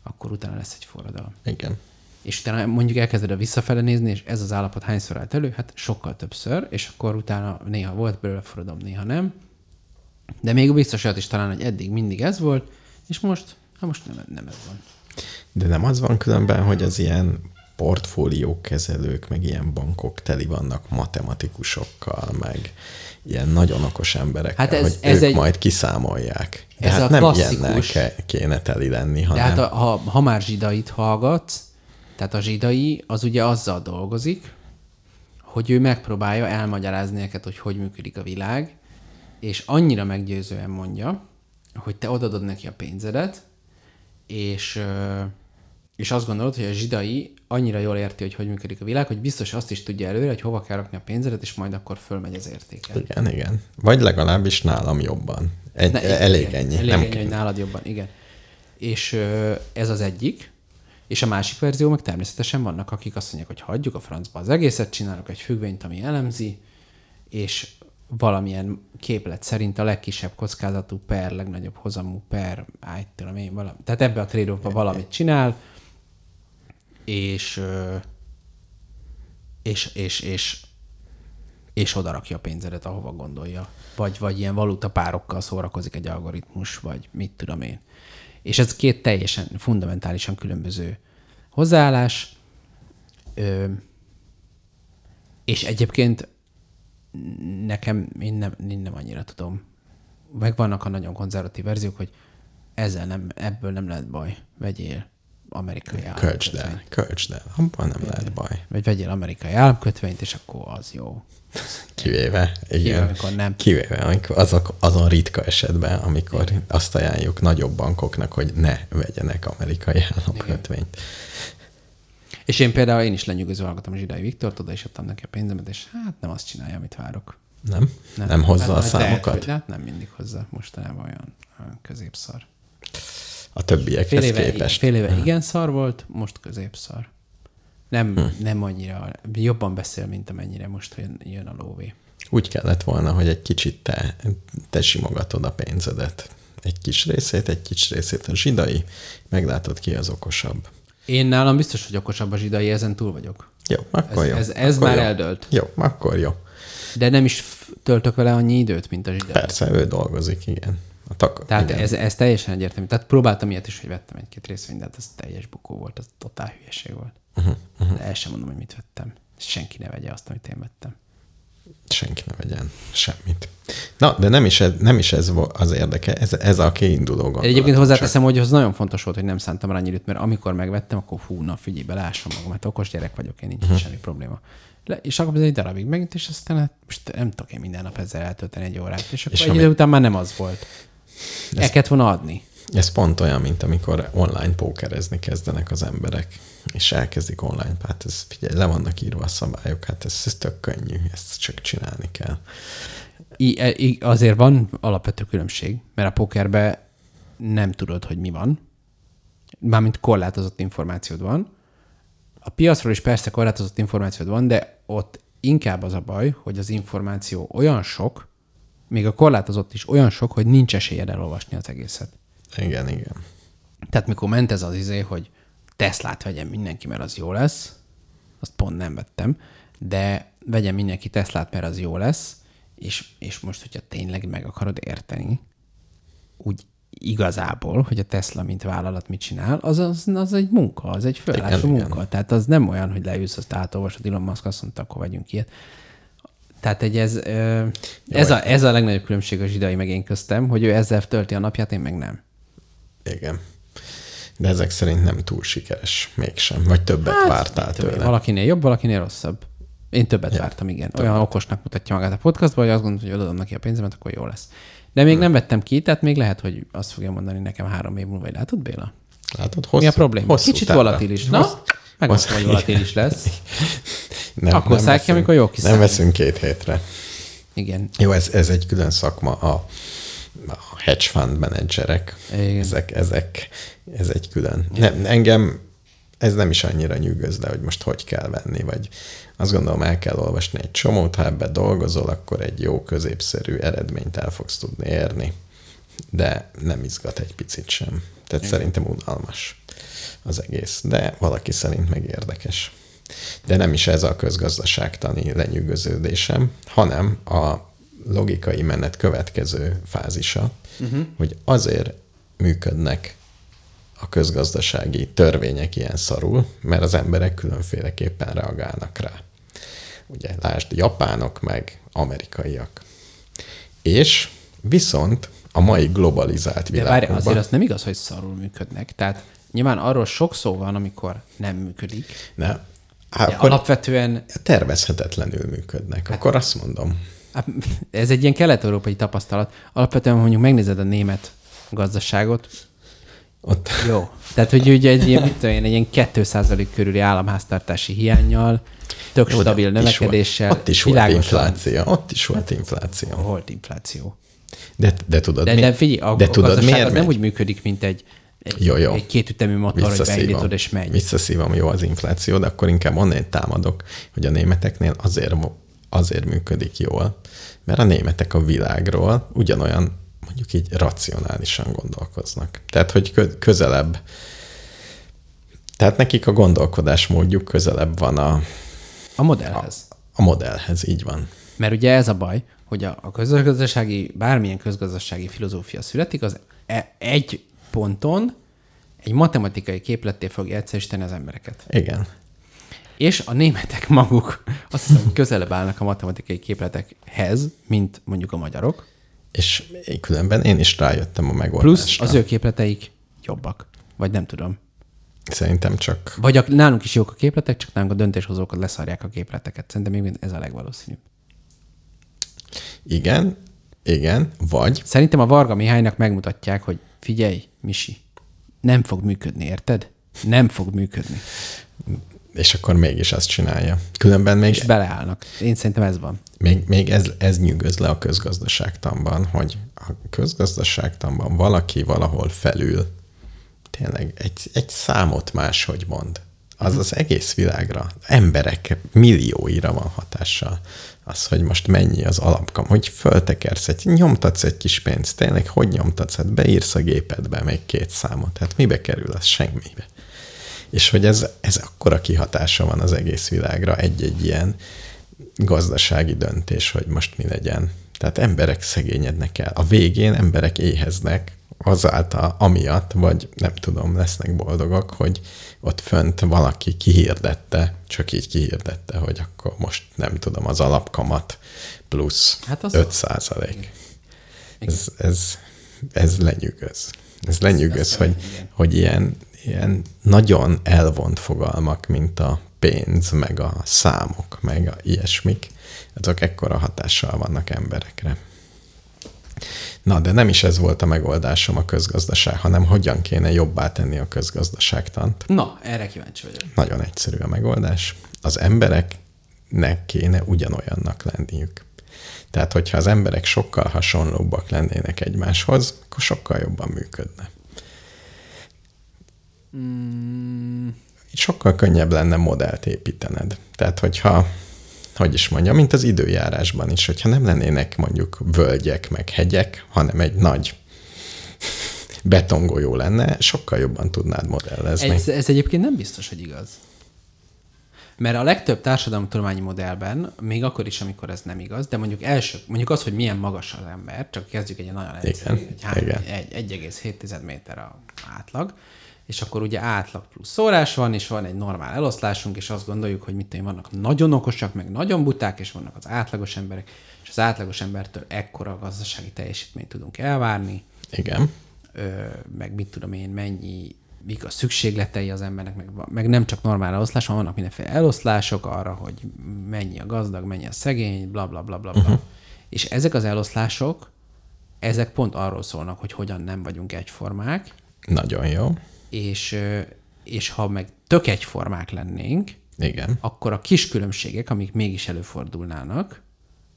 akkor utána lesz egy forradalom. Igen. És utána mondjuk elkezded a visszafele nézni, és ez az állapot hányszor állt elő? Hát sokkal többször, és akkor utána néha volt belőle forradalom, néha nem. De még biztos olyat is talán, hogy eddig mindig ez volt, és most, hát most nem, nem ez van. De nem az van különben, hogy az ilyen portfóliókezelők, meg ilyen bankok teli vannak matematikusokkal, meg ilyen nagyon okos emberekkel, Hát ez- hogy ez ők egy- majd kiszámolják. De Ez hát a nem klasszikus- ilyennel kéne teli lenni, De hanem... hát a, ha, ha már zsidait hallgatsz, tehát a zsidai az ugye azzal dolgozik, hogy ő megpróbálja elmagyarázni neked, hogy hogy működik a világ, és annyira meggyőzően mondja, hogy te odadod neki a pénzedet, és, és azt gondolod, hogy a zsidai annyira jól érti, hogy hogy működik a világ, hogy biztos azt is tudja előre, hogy hova kell rakni a pénzedet, és majd akkor fölmegy az értéke. Igen, igen. Vagy legalábbis nálam jobban. Egy, igen, elég igen, ennyi. Elég nem ennyi, kell. hogy nálad jobban, igen. És ö, ez az egyik. És a másik verzió meg természetesen vannak, akik azt mondják, hogy hagyjuk a francba az egészet, csinálok egy függvényt, ami elemzi, és valamilyen képlet szerint a legkisebb kockázatú per, legnagyobb hozamú per, áj, tudom én, valami. Tehát ebbe a trade valamit csinál, és, és, és, és, és oda rakja a pénzedet, ahova gondolja. Vagy, vagy ilyen valutapárokkal szórakozik egy algoritmus, vagy mit tudom én. És ez két teljesen fundamentálisan különböző hozzáállás. Ö, és egyébként nekem, én nem, én nem annyira tudom. Meg vannak a nagyon konzervatív verziók, hogy ezzel nem, ebből nem lehet baj. Vegyél amerikai Költsd el, államkötvényt. költsd el. Abban nem lehet baj. Vagy vegyél amerikai államkötvényt, és akkor az jó. Kivéve, igen. Kivéve, amikor nem. Kivéve, amikor azok, azon ritka esetben, amikor azt ajánljuk nagyobb bankoknak, hogy ne vegyenek amerikai államkötvényt. És én például én is lenyűgöző hallgatom a Zsidai Viktort, oda is adtam neki a pénzemet, és hát nem azt csinálja, amit várok. Nem? Nem, nem hozza a Hát lehet, számokat. hogy- hát nem mindig hozza, mostanában olyan középszar. A többiekhez Fél éve, képest. fél éve igen szar volt, most középszar. Nem, hm. nem annyira, jobban beszél, mint amennyire most jön, jön a lóvé. Úgy kellett volna, hogy egy kicsit te, te simogatod a pénzedet. Egy kis részét, egy kis részét a zsidai, meglátod ki az okosabb. Én nálam biztos, hogy okosabb a zsidai, ezen túl vagyok. Jó, akkor Ez, jó. ez, ez akkor már jó. eldölt. Jó, akkor jó. De nem is töltök vele annyi időt, mint a zsidai. Persze, ő dolgozik, igen. A tak- Tehát igen. ez, ez teljesen egyértelmű. Tehát próbáltam ilyet is, hogy vettem egy-két részvényt, de hát ez teljes bukó volt, az totál hülyeség volt. Uh-huh, uh-huh. De el sem mondom, hogy mit vettem. Senki ne vegye azt, amit én vettem. Senki ne vegyen semmit. Na, de nem is ez, nem is ez az érdeke, ez, ez a kiinduló gondolat. Egyébként hozzáteszem, hogy az nagyon fontos volt, hogy nem szántam rá időt, mert amikor megvettem, akkor fú, na figyelj, belássam magam, mert okos gyerek vagyok, én nincs uh-huh. semmi probléma. Le, és akkor ez egy darabig megint, és aztán hát most nem tudok én minden nap ezzel eltölteni egy órát, és akkor És egy ami- idő után már nem az volt. El kellett volna adni. Ez pont olyan, mint amikor online pókerezni kezdenek az emberek, és elkezdik online. Hát ez, figyelj, le vannak írva a szabályok, hát ez, ez tök könnyű, ezt csak csinálni kell. I, e- i, azért van alapvető különbség, mert a pokerben nem tudod, hogy mi van. Mármint korlátozott információd van. A piacról is persze korlátozott információd van, de ott inkább az a baj, hogy az információ olyan sok, még a korlátozott is olyan sok, hogy nincs esélyed elolvasni az egészet. Igen, igen. Tehát mikor ment ez az izé, hogy Teslát vegyen mindenki, mert az jó lesz, azt pont nem vettem, de vegyen mindenki Teslát, mert az jó lesz, és, és most, hogyha tényleg meg akarod érteni, úgy igazából, hogy a Tesla, mint vállalat mit csinál, az, az, az egy munka, az egy fölállású Igen, igen. munka. Tehát az nem olyan, hogy leülsz, azt átolvasod, Elon Musk azt mondta, akkor vegyünk ilyet. Tehát egy ez, ö, ez, a, ez a legnagyobb különbség a zsidai meg én köztem, hogy ő ezzel tölti a napját, én meg nem. Igen. De ezek szerint nem túl sikeres mégsem, vagy többet hát, vártál tőle. Valakinél jobb, valakinél rosszabb. Én többet ja, vártam, igen. Olyan okosnak mutatja magát a podcastban, hogy azt gondolom, hogy odaadom neki a pénzemet, akkor jó lesz. De még hmm. nem vettem ki, tehát még lehet, hogy azt fogja mondani nekem három év múlva, hogy látod, Béla? Látod, hosszú, Mi a probléma? hosszú Kicsit távra. volatilis. Na, Hossz- megmondtam, hosszú- hogy volatilis lesz. Nem, Akkor szállj ki, amikor jó Nem kiszállunk. veszünk két hétre. Igen. Jó, ez, ez egy külön szakma, a, a hedge fund menedzserek. Igen. Ezek, ezek, ez egy külön. Nem, engem ez nem is annyira nyűgöz le, hogy most hogy kell venni, vagy azt gondolom el kell olvasni egy csomót, ha ebbe dolgozol, akkor egy jó középszerű eredményt el fogsz tudni érni, de nem izgat egy picit sem. Tehát Igen. szerintem unalmas az egész, de valaki szerint meg érdekes. De nem is ez a közgazdaságtani lenyűgöződésem, hanem a logikai menet következő fázisa, uh-huh. hogy azért működnek a közgazdasági törvények ilyen szarul, mert az emberek különféleképpen reagálnak rá. Ugye, lásd, japánok meg amerikaiak. És viszont a mai globalizált De várj, világban... azért az nem igaz, hogy szarul működnek. Tehát nyilván arról sok szó van, amikor nem működik. Ne, De hát akkor alapvetően tervezhetetlenül működnek. Hát, akkor azt mondom. hát ez egy ilyen kelet-európai tapasztalat. Alapvetően mondjuk megnézed a német gazdaságot, Ott, jó. Tehát, hogy ugye egy ilyen, mit tudom én, egy ilyen 2% körüli államháztartási hiányjal, tök Jó, de stabil növekedéssel, ott is volt infláció. Ott is volt infláció. volt infláció. De, de tudod, De, mi? de figyelj, a, de a tudod, gazdaság miért az nem megy? úgy működik, mint egy, egy, Jó, jó. egy kétütemű motor, hogy beindítod és megy. Visszaszívom, jó az infláció, de akkor inkább onnan támadok, hogy a németeknél azért, azért működik jól, mert a németek a világról ugyanolyan, mondjuk így racionálisan gondolkoznak. Tehát, hogy kö- közelebb, tehát nekik a gondolkodásmódjuk közelebb van a, A modellhez. a modellhez, így van. Mert ugye ez a baj, hogy a, a közgazdasági, bármilyen közgazdasági filozófia születik, az e, egy ponton egy matematikai képletté fogja egyszerűsíteni az embereket. Igen. És a németek maguk azt hiszem, közelebb állnak a matematikai képletekhez, mint mondjuk a magyarok. És különben én is rájöttem a megoldásra. Plusz az ő képleteik jobbak. Vagy nem tudom. Szerintem csak Vagy a, nálunk is jók a képletek, csak nálunk a döntéshozókat leszarják a képleteket. Szerintem még ez a legvalószínűbb. igen, igen, vagy Szerintem a Varga Mihálynak megmutatják, hogy figyelj, Misi, nem fog működni, érted? Nem fog működni. és akkor mégis azt csinálja. Különben még És beleállnak. Én szerintem ez van. még, még ez, ez nyűgöz le a közgazdaságtanban, hogy a közgazdaságtanban valaki valahol felül tényleg egy, egy számot máshogy mond. Az az egész világra, emberek millióira van hatással. Az, hogy most mennyi az alapkam, hogy föltekersz egy, nyomtatsz egy kis pénzt, tényleg hogy nyomtatsz? Hát beírsz a gépedbe még két számot, hát mibe kerül az semmibe. És hogy ez, ez akkora kihatása van az egész világra, egy-egy ilyen gazdasági döntés, hogy most mi legyen. Tehát emberek szegényednek el. A végén emberek éheznek azáltal, amiatt, vagy nem tudom, lesznek boldogok, hogy ott fönt valaki kihirdette, csak így kihirdette, hogy akkor most nem tudom, az alapkamat plusz Hát az 5 százalék. Ez, ez, ez lenyűgöz. Ez lenyűgöz, hogy, hogy ilyen, ilyen nagyon elvont fogalmak, mint a pénz, meg a számok, meg a ilyesmik, azok ekkora hatással vannak emberekre. Na, de nem is ez volt a megoldásom a közgazdaság, hanem hogyan kéne jobbá tenni a közgazdaságtant. Na, erre kíváncsi vagyok. Nagyon egyszerű a megoldás. Az embereknek kéne ugyanolyannak lenniük. Tehát, hogyha az emberek sokkal hasonlóbbak lennének egymáshoz, akkor sokkal jobban működne. Mm, sokkal könnyebb lenne modellt építened. Tehát, hogyha, hogy is mondjam, mint az időjárásban is, hogyha nem lennének mondjuk völgyek, meg hegyek, hanem egy nagy betongolyó lenne, sokkal jobban tudnád modellezni. ez, ez egyébként nem biztos, hogy igaz. Mert a legtöbb társadalomtudományi modellben, még akkor is, amikor ez nem igaz, de mondjuk első, mondjuk az, hogy milyen magas az ember, csak kezdjük egy nagyon egyszerű, egy, hány, egy 1,7 méter a átlag, és akkor ugye átlag plusz szórás van, és van egy normál eloszlásunk, és azt gondoljuk, hogy mit vannak nagyon okosak, meg nagyon buták, és vannak az átlagos emberek, és az átlagos embertől ekkora gazdasági teljesítményt tudunk elvárni, Igen. ö, meg mit tudom én, mennyi, mik a szükségletei az embernek, meg, meg nem csak normál eloszlás, hanem vannak mindenféle eloszlások arra, hogy mennyi a gazdag, mennyi a szegény, bla bla bla bla. bla. Uh-huh. És ezek az eloszlások, ezek pont arról szólnak, hogy hogyan nem vagyunk egyformák, Nagyon jó. És, és ha meg tök egyformák lennénk, Igen. akkor a kis különbségek, amik mégis előfordulnának,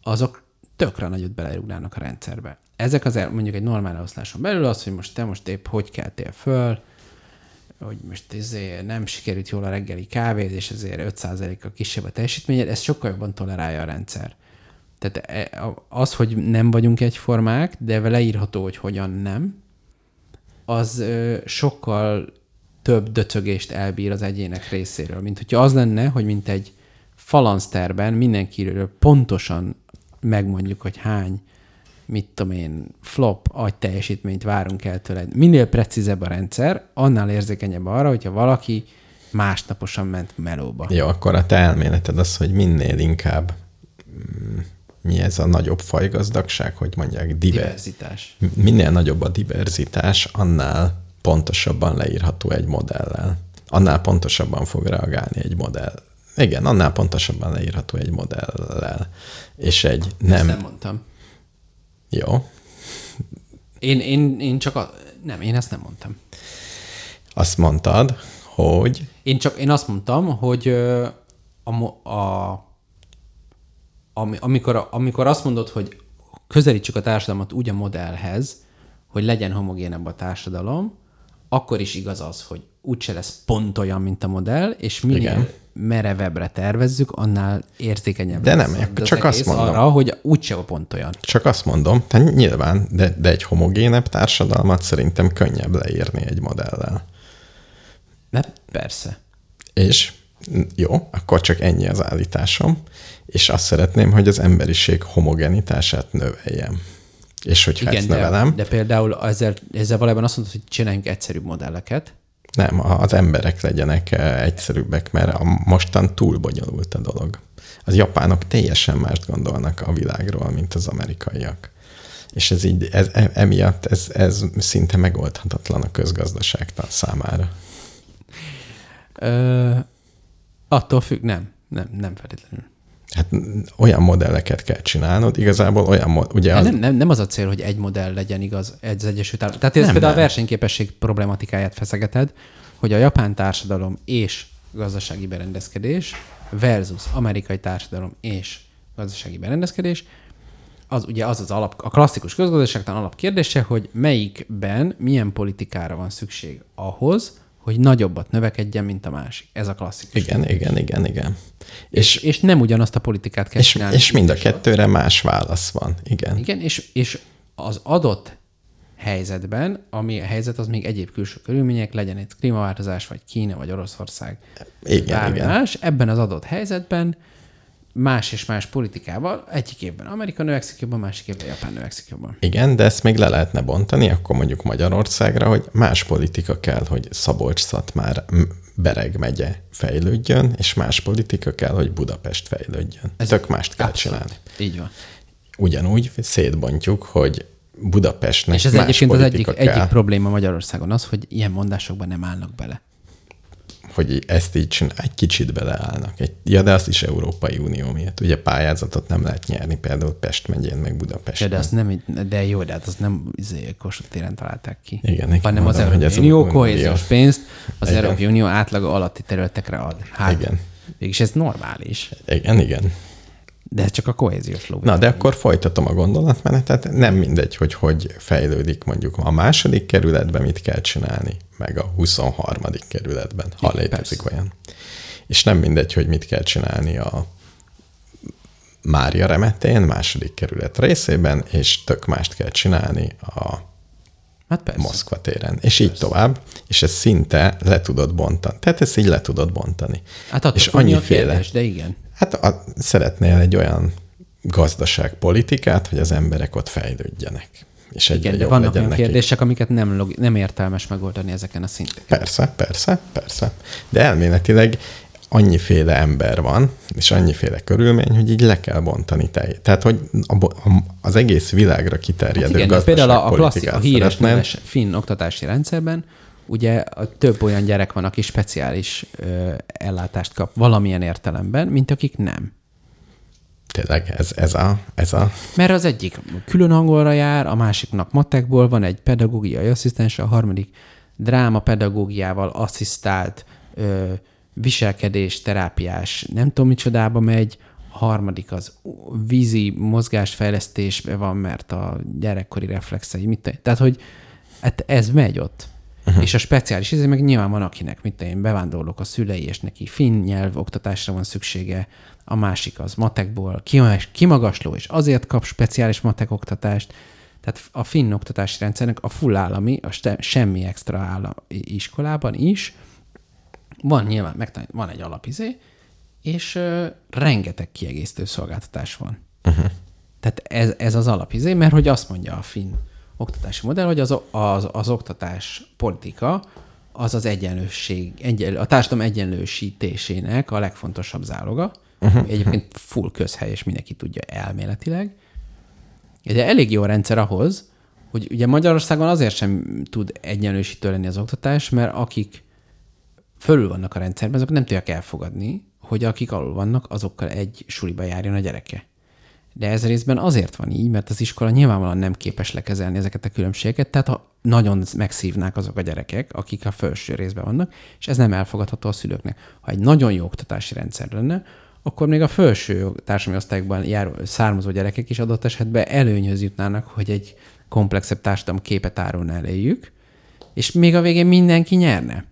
azok tökre nagyot belerúgnának a rendszerbe. Ezek az el, mondjuk egy normál eloszláson belül az, hogy most te most épp hogy keltél föl, hogy most ezért nem sikerült jól a reggeli kávéd, és ezért 5%-kal kisebb a teljesítményed, ezt sokkal jobban tolerálja a rendszer. Tehát e- az, hogy nem vagyunk egyformák, de leírható, hogy hogyan nem, az sokkal több döcögést elbír az egyének részéről, mint hogyha az lenne, hogy mint egy falanszterben mindenkiről pontosan megmondjuk, hogy hány mit tudom én, flop agy teljesítményt várunk el tőled. Minél precízebb a rendszer, annál érzékenyebb arra, hogyha valaki másnaposan ment melóba. Jó, akkor a te elméleted az, hogy minél inkább mm, mi ez a nagyobb fajgazdagság, hogy mondják, diver, Diverzitás. minél nagyobb a diverzitás, annál pontosabban leírható egy modellel. Annál pontosabban fog reagálni egy modell. Igen, annál pontosabban leírható egy modellel. És egy Ezt nem... nem mondtam. Jó. Én, én, én csak a... Nem, én ezt nem mondtam. Azt mondtad, hogy Én csak én azt mondtam, hogy a, a, ami, amikor, amikor azt mondod, hogy közelítsük a társadalmat úgy a modellhez, hogy legyen homogénebb a társadalom, akkor is igaz az, hogy úgyse lesz pont olyan, mint a modell, és minél Igen. Merevebbre tervezzük, annál érzékenyebb De lesz nem, az csak azt mondom. Arra, hogy úgyse pont olyan. csak azt mondom, tehát nyilván, de, de egy homogénebb társadalmat szerintem könnyebb leírni egy modellel. De persze. És jó, akkor csak ennyi az állításom, és azt szeretném, hogy az emberiség homogenitását növeljem. És hogyha Igen, ezt de, növelem, de például ezzel, ezzel valójában azt mondod, hogy csináljunk egyszerűbb modelleket, nem, az emberek legyenek eh, egyszerűbbek, mert a mostan túl bonyolult a dolog. Az japánok teljesen mást gondolnak a világról, mint az amerikaiak. És ez így, ez, e- emiatt ez, ez szinte megoldhatatlan a közgazdaságtan számára. Ö, attól függ, nem. Nem, nem feltétlenül. Hát olyan modelleket kell csinálnod, igazából olyan, ugye az, nem, nem, nem az a cél, hogy egy modell legyen igaz egy az Egyesült Államok. Tehát ez Nem, például a nem. versenyképesség problematikáját feszegeted, hogy a japán társadalom és gazdasági berendezkedés versus amerikai társadalom és gazdasági berendezkedés, az ugye az az alap, a klasszikus közgazdaságtan alap kérdése, hogy melyikben milyen politikára van szükség ahhoz, hogy nagyobbat növekedjen, mint a másik. Ez a klasszikus. igen, igen, igen, igen. És, És nem ugyanazt a politikát kell és, csinálni. és mind a kettőre más válasz van. Igen. Igen, és, és az adott helyzetben, ami a helyzet, az még egyéb külső körülmények, legyen itt klímaváltozás, vagy Kína, vagy Oroszország, Igen, bármi igen. más, ebben az adott helyzetben más és más politikával, egyik évben Amerika növekszik jobban, másik évben Japán növekszik jobban. Igen, de ezt még le lehetne bontani, akkor mondjuk Magyarországra, hogy más politika kell, hogy Szabolcs-Szatmár Bereg megye fejlődjön, és más politika kell, hogy Budapest fejlődjön. Ez Tök mást kell Abszolút. csinálni. Így van. Ugyanúgy szétbontjuk, hogy Budapestnek És ez más egyébként az egyik, kell, egyik probléma Magyarországon az, hogy ilyen mondásokban nem állnak bele. Hogy ezt így csinál, egy kicsit beleállnak. Egy, ja, de azt is Európai Unió miatt. Ugye pályázatot nem lehet nyerni, például Pest megyén, meg Ja, Budapesten. de azt nem, de jó, de hát azt nem izé, Kossuth téren találták ki. Igen, hanem az Európai Unió kohéziós pénzt az. Európai Unió átlaga alatti területekre ad. Hát, Igen. Mégis ez normális, Igen, igen. De ez csak a kohéziós ló. Na, de akkor folytatom a gondolatmenetet. Nem mindegy, hogy hogy fejlődik mondjuk a második kerületben, mit kell csinálni, meg a 23. kerületben, ha létezik persze. olyan. És nem mindegy, hogy mit kell csinálni a Mária Remetén, második kerület részében, és tök mást kell csinálni a Hát persze. Moszkva téren. És így tovább, és ezt szinte le tudod bontani. Tehát ezt így le tudod bontani. Hát és annyiféle. kérdés, de igen. Hát a, szeretnél egy olyan gazdaságpolitikát, hogy az emberek ott fejlődjenek. És Igen, de vannak olyan nekik. kérdések, amiket nem, log- nem értelmes megoldani ezeken a szinteken. Persze, persze, persze. De elméletileg annyiféle ember van, és annyiféle körülmény, hogy így le kell bontani te. Tehát, hogy a, a, az egész világra kiterjedő Hát igen, de például a, a klasszik, a gazdaságpolitikát híres neves finn oktatási rendszerben ugye a több olyan gyerek van, aki speciális ö, ellátást kap valamilyen értelemben, mint akik nem. Tényleg, ez, ez, a, ez a... Mert az egyik külön angolra jár, a másiknak matekból van egy pedagógiai asszisztens, a harmadik dráma pedagógiával asszisztált ö, viselkedés, terápiás, nem tudom micsodába megy, a harmadik az vízi mozgásfejlesztésbe van, mert a gyerekkori reflexei, mit. Tehát, hogy hát ez megy ott. Uh-huh. És a speciális ez meg nyilván van, akinek, tudom én, bevándorlók a szülei, és neki finn nyelv oktatásra van szüksége, a másik az matekból kimagas- kimagasló, és azért kap speciális matek oktatást. Tehát a finn oktatási rendszernek a full állami, a ste- semmi extra állam iskolában is van nyilván, megtanít, van egy alapizé, és ö, rengeteg kiegészítő szolgáltatás van. Uh-huh. Tehát ez, ez az alapizé, mert hogy azt mondja a finn oktatási modell, hogy az, az, az oktatás politika az az egyenlőség, egyenlő, a társadalom egyenlősítésének a legfontosabb záloga. Uh-huh. Egyébként full közhely, és mindenki tudja elméletileg. De elég jó rendszer ahhoz, hogy ugye Magyarországon azért sem tud egyenlősítő lenni az oktatás, mert akik fölül vannak a rendszerben, azok nem tudják elfogadni, hogy akik alul vannak, azokkal egy suliba járjon a gyereke. De ez részben azért van így, mert az iskola nyilvánvalóan nem képes lekezelni ezeket a különbségeket, tehát ha nagyon megszívnák azok a gyerekek, akik a felső részben vannak, és ez nem elfogadható a szülőknek. Ha egy nagyon jó oktatási rendszer lenne, akkor még a felső társadalmi osztályokban járó, származó gyerekek is adott esetben előnyhöz jutnának, hogy egy komplexebb társadalom képet árulna eléjük, és még a végén mindenki nyerne.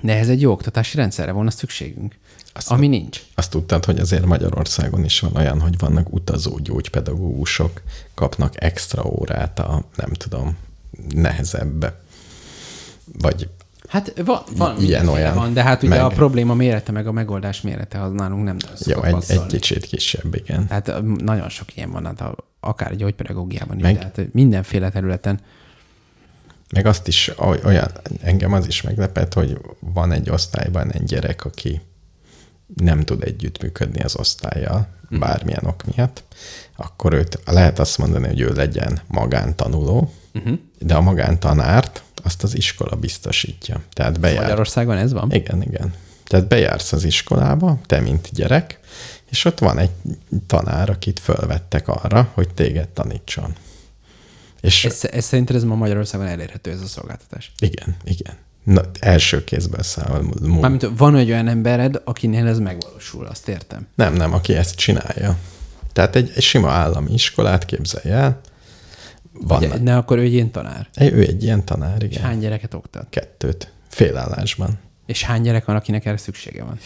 De ez egy jó oktatási rendszerre volna szükségünk, azt ami nincs. Azt tudtad, hogy azért Magyarországon is van olyan, hogy vannak utazó gyógypedagógusok, kapnak extra órát a, nem tudom, nehezebb, vagy Hát van, van ilyen olyan. Van, de hát ugye meg... a probléma mérete, meg a megoldás mérete az nálunk nem Jó, egy, egy kicsit kisebb, igen. Hát nagyon sok ilyen van, hát akár gyógypedagógiában meg... is, tehát mindenféle területen. Meg azt is, olyan, engem az is meglepett, hogy van egy osztályban egy gyerek, aki nem tud együttműködni az osztályjal, bármilyen ok miatt, akkor őt lehet azt mondani, hogy ő legyen magántanuló, uh-huh. de a magántanárt azt az iskola biztosítja. Tehát bejár... Magyarországon ez van? Igen, igen. Tehát bejársz az iskolába, te mint gyerek, és ott van egy tanár, akit fölvettek arra, hogy téged tanítson. És ez, ez szerinted ez ma Magyarországon elérhető ez a szolgáltatás? Igen, igen. Na, első kézből számol. Mármint van egy olyan embered, akinél ez megvalósul, azt értem. Nem, nem, aki ezt csinálja. Tehát egy, egy sima állami iskolát képzelj el. Van Ugye, ne, akkor ő egy ilyen tanár? Ő egy ilyen tanár, igen. És hány gyereket oktat? Kettőt. Félállásban. És hány gyerek van, akinek erre szüksége van?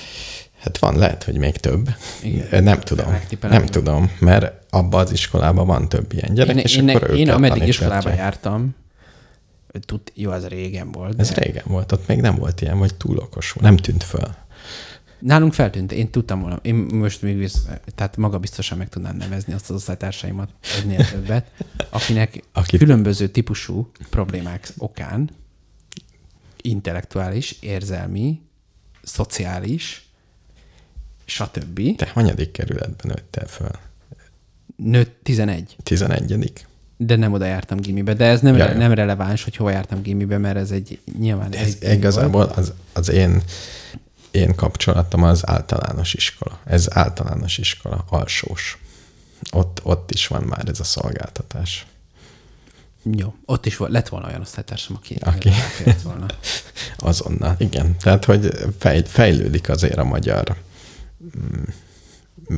Hát van, lehet, hogy még több. Igen. Nem tudom. Nem tudom, mert abban az iskolában van több ilyen gyerek, én, és én, akkor Én ameddig iskolában jártam, tud, jó, az régen volt. De... Ez régen volt, ott még nem volt ilyen, vagy túl okos volt. Nem tűnt föl. Nálunk feltűnt, én tudtam volna. Én most még, tehát maga biztosan meg tudnám nevezni azt az osztálytársaimat egynél többet, akinek Aki... különböző típusú problémák okán intellektuális, érzelmi, szociális, stb. Te hanyadik kerületben nőttél föl? Nőtt 11. 11 de nem oda jártam gimibe. De ez nem, ja, nem releváns, hogy hova jártam gimibe, mert ez egy nyilván... Ez egy igazából az, az én, én kapcsolatom az általános iskola. Ez általános iskola, alsós. Ott, ott is van már ez a szolgáltatás. Jó, ott is volt, lett volna olyan osztálytársam, aki, aki. volna. Azonnal, igen. Tehát, hogy fej, fejlődik azért a magyar mm,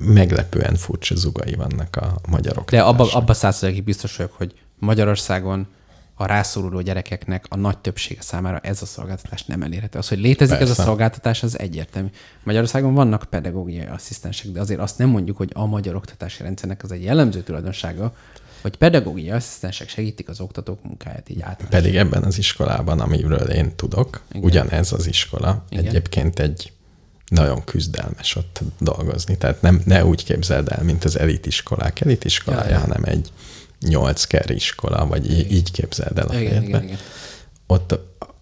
meglepően furcsa zugai vannak a magyarok. De abba, abba százszerzékig biztos vagyok, hogy Magyarországon a rászoruló gyerekeknek a nagy többsége számára ez a szolgáltatás nem elérhető. Az, hogy létezik Persze. ez a szolgáltatás, az egyértelmű. Magyarországon vannak pedagógiai asszisztensek, de azért azt nem mondjuk, hogy a magyar oktatási rendszernek az egy jellemző tulajdonsága, hogy pedagógiai asszisztensek segítik az oktatók munkáját így át. Pedig ebben az iskolában, amiről én tudok, Igen. ugyanez az iskola Igen. egyébként egy nagyon küzdelmes ott dolgozni. Tehát nem, ne úgy képzeld el, mint az elitiskolák elitiskolája, ja, hanem egy nyolc ker iskola, vagy igen. így képzeld el a igen, igen, igen. Ott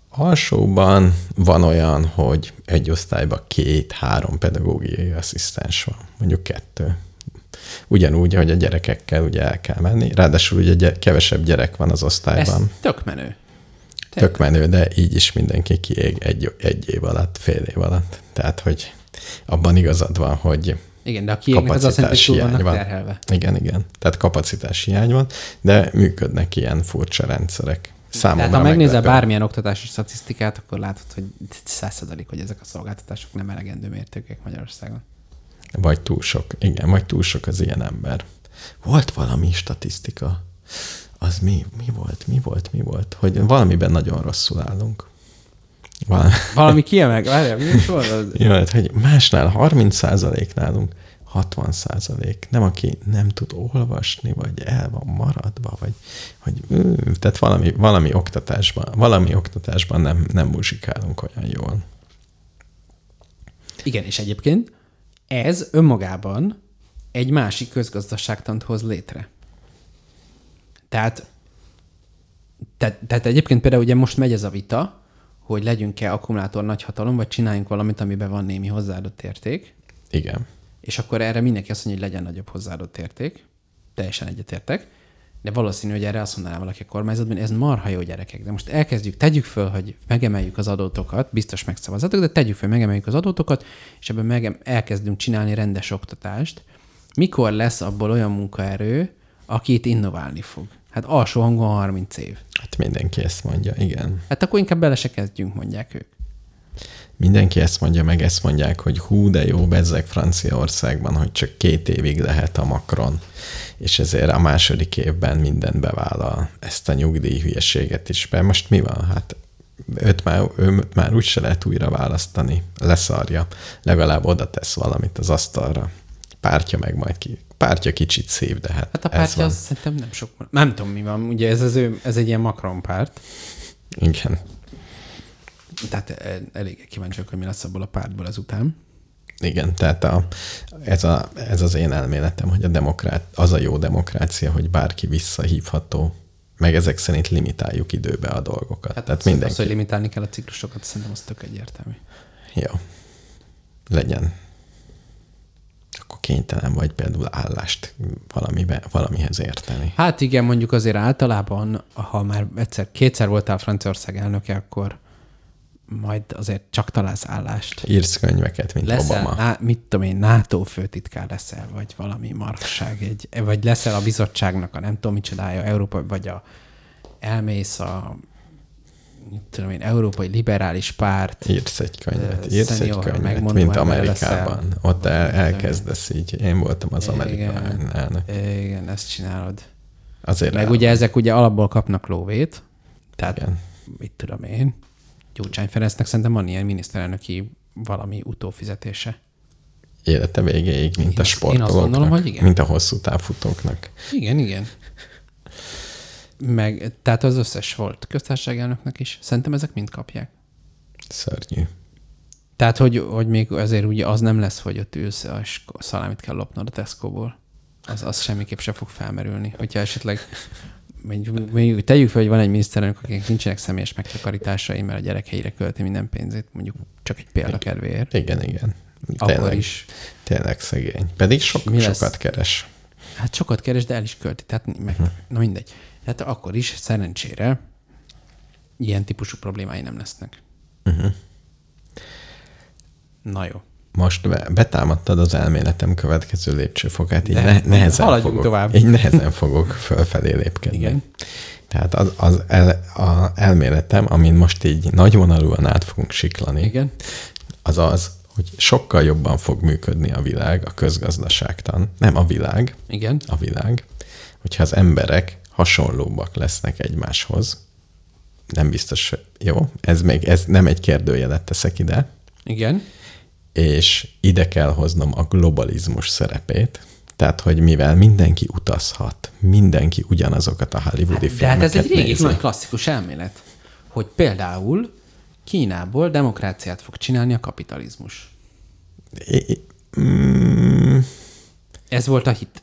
alsóban van olyan, hogy egy osztályban két-három pedagógiai asszisztens van, mondjuk kettő. Ugyanúgy, hogy a gyerekekkel ugye el kell menni. Ráadásul ugye kevesebb gyerek van az osztályban. Ez tök menő. Tök menő, de így is mindenki kiég egy, egy év alatt, fél év alatt. Tehát, hogy abban igazad van, hogy igen, de a kiégnek az azt jelenti, hogy vannak van. terhelve. Igen, igen. Tehát kapacitás hiány van, de működnek ilyen furcsa rendszerek. Számomra Tehát ha megnézel bármilyen oktatási statisztikát, akkor látod, hogy százszerzalék, hogy ezek a szolgáltatások nem elegendő mértékek Magyarországon. Vagy túl sok. Igen, vagy túl sok az ilyen ember. Volt valami statisztika az mi, mi volt, mi volt, mi volt, hogy valamiben nagyon rosszul állunk. Valami, valami kiemel, várjál, mi is volt? Jó, hát, hogy másnál 30 százalék nálunk 60 százalék. Nem, aki nem tud olvasni, vagy el van maradva, vagy hogy, tehát valami, valami oktatásban, valami oktatásban nem, nem muzsikálunk olyan jól. Igen, és egyébként ez önmagában egy másik közgazdaságtant hoz létre. Tehát, te, tehát egyébként például ugye most megy ez a vita, hogy legyünk-e akkumulátor nagyhatalom, vagy csináljunk valamit, amiben van némi hozzáadott érték. Igen. És akkor erre mindenki azt mondja, hogy legyen nagyobb hozzáadott érték. Teljesen egyetértek. De valószínű, hogy erre azt mondaná valaki a kormányzatban, ez marha jó gyerekek. De most elkezdjük, tegyük föl, hogy megemeljük az adótokat, biztos megszavazatok, de tegyük föl, megemeljük az adótokat, és ebben meg elkezdünk csinálni rendes oktatást. Mikor lesz abból olyan munkaerő, aki itt innoválni fog? Hát alsó hangon 30 év. Hát mindenki ezt mondja, igen. Hát akkor inkább bele se kezdjünk, mondják ők. Mindenki ezt mondja, meg ezt mondják, hogy hú, de jó bezzek Franciaországban, hogy csak két évig lehet a Macron, és ezért a második évben mindent bevállal ezt a nyugdíj hülyeséget is. Mert most mi van? Hát őt már, őt már úgyse lehet újra választani, leszarja, legalább oda tesz valamit az asztalra. Pártja meg majd ki. Pártja kicsit szép, de hát Hát a pártja az szerintem nem sok. Nem tudom, mi van. Ugye ez, az ő, ez egy ilyen Macron párt. Igen. Tehát eh, elég kíváncsiak, hogy mi lesz abból a pártból ezután. Igen, tehát a, ez, a, ez az én elméletem, hogy a demokrát, az a jó demokrácia, hogy bárki visszahívható, meg ezek szerint limitáljuk időbe a dolgokat. Hát tehát az, mindenki. az, hogy limitálni kell a ciklusokat, szerintem az tök egyértelmű. Jó. Legyen. Akkor kénytelen vagy például állást valamibe, valamihez érteni. Hát igen, mondjuk azért általában, ha már egyszer, kétszer voltál Franciaország elnöke, akkor majd azért csak találsz állást. Írsz könyveket, mint Leszel, Obama. ná, mit tudom én, NATO főtitkár leszel, vagy valami markság, egy, vagy leszel a bizottságnak a nem tudom micsodája, Európa, vagy a elmész a tudom én, Európai Liberális Párt. Írsz egy könyvet, Ö, írsz egy senior, könyvet, mint Amerikában. leszel. Ott el, elkezdesz így. Én voltam az amerikai Igen. elnök. Igen, ezt csinálod. Azért Meg el- ugye ezek ugye alapból kapnak lóvét, tehát Igen. mit tudom én, Gyurcsány Ferencnek szerintem van ilyen miniszterelnöki valami utófizetése. élete végéig, mint Én a sportolóknak, gondolom, hogy igen. mint a hosszú távfutóknak. Igen, igen. Meg, tehát az összes volt köztársaságelnöknek is. Szerintem ezek mind kapják. Szörnyű. Tehát, hogy, hogy még azért ugye az nem lesz, hogy ott ülsz, és szalámit kell lopnod a Tesco-ból. Az, az semmiképp se fog felmerülni. Hogyha esetleg mondjuk, tegyük fel, hogy van egy miniszterelnök, akinek nincsenek személyes megtakarításai, mert a gyerekeire költi minden pénzét, mondjuk csak egy példa kedvéért. Igen, igen. Akkor is. Tényleg szegény. Pedig sok, Mi lesz? sokat keres. Hát sokat keres, de el is költi. Tehát meg, na mindegy. Tehát akkor is szerencsére ilyen típusú problémái nem lesznek. Uh-huh. Na jó. Most be- betámadtad az elméletem következő lépcsőfokát, így De, ne, nehezen fogok, tovább. Így nehezen fogok fölfelé lépkedni. Igen. Tehát az, az el, a elméletem, amin most így nagyvonalúan át fogunk siklani, Igen. az az, hogy sokkal jobban fog működni a világ, a közgazdaságtan, nem a világ, Igen. a világ, hogyha az emberek hasonlóbbak lesznek egymáshoz. Nem biztos, jó, ez még ez nem egy kérdőjelet teszek ide, Igen. és ide kell hoznom a globalizmus szerepét, tehát, hogy mivel mindenki utazhat, mindenki ugyanazokat a hollywoodi De hát ez filmeket egy régi nagy klasszikus elmélet, hogy például Kínából demokráciát fog csinálni a kapitalizmus. I- mm, Ez volt a hit.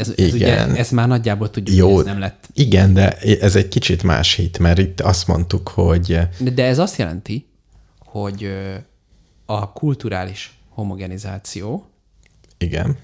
Ez, ez, Igen. ugye, ez már nagyjából tudjuk, Jó. hogy ez nem lett. igen, de ez egy kicsit más hit, mert itt azt mondtuk, hogy De, de ez azt jelenti, hogy a kulturális homogenizáció igen,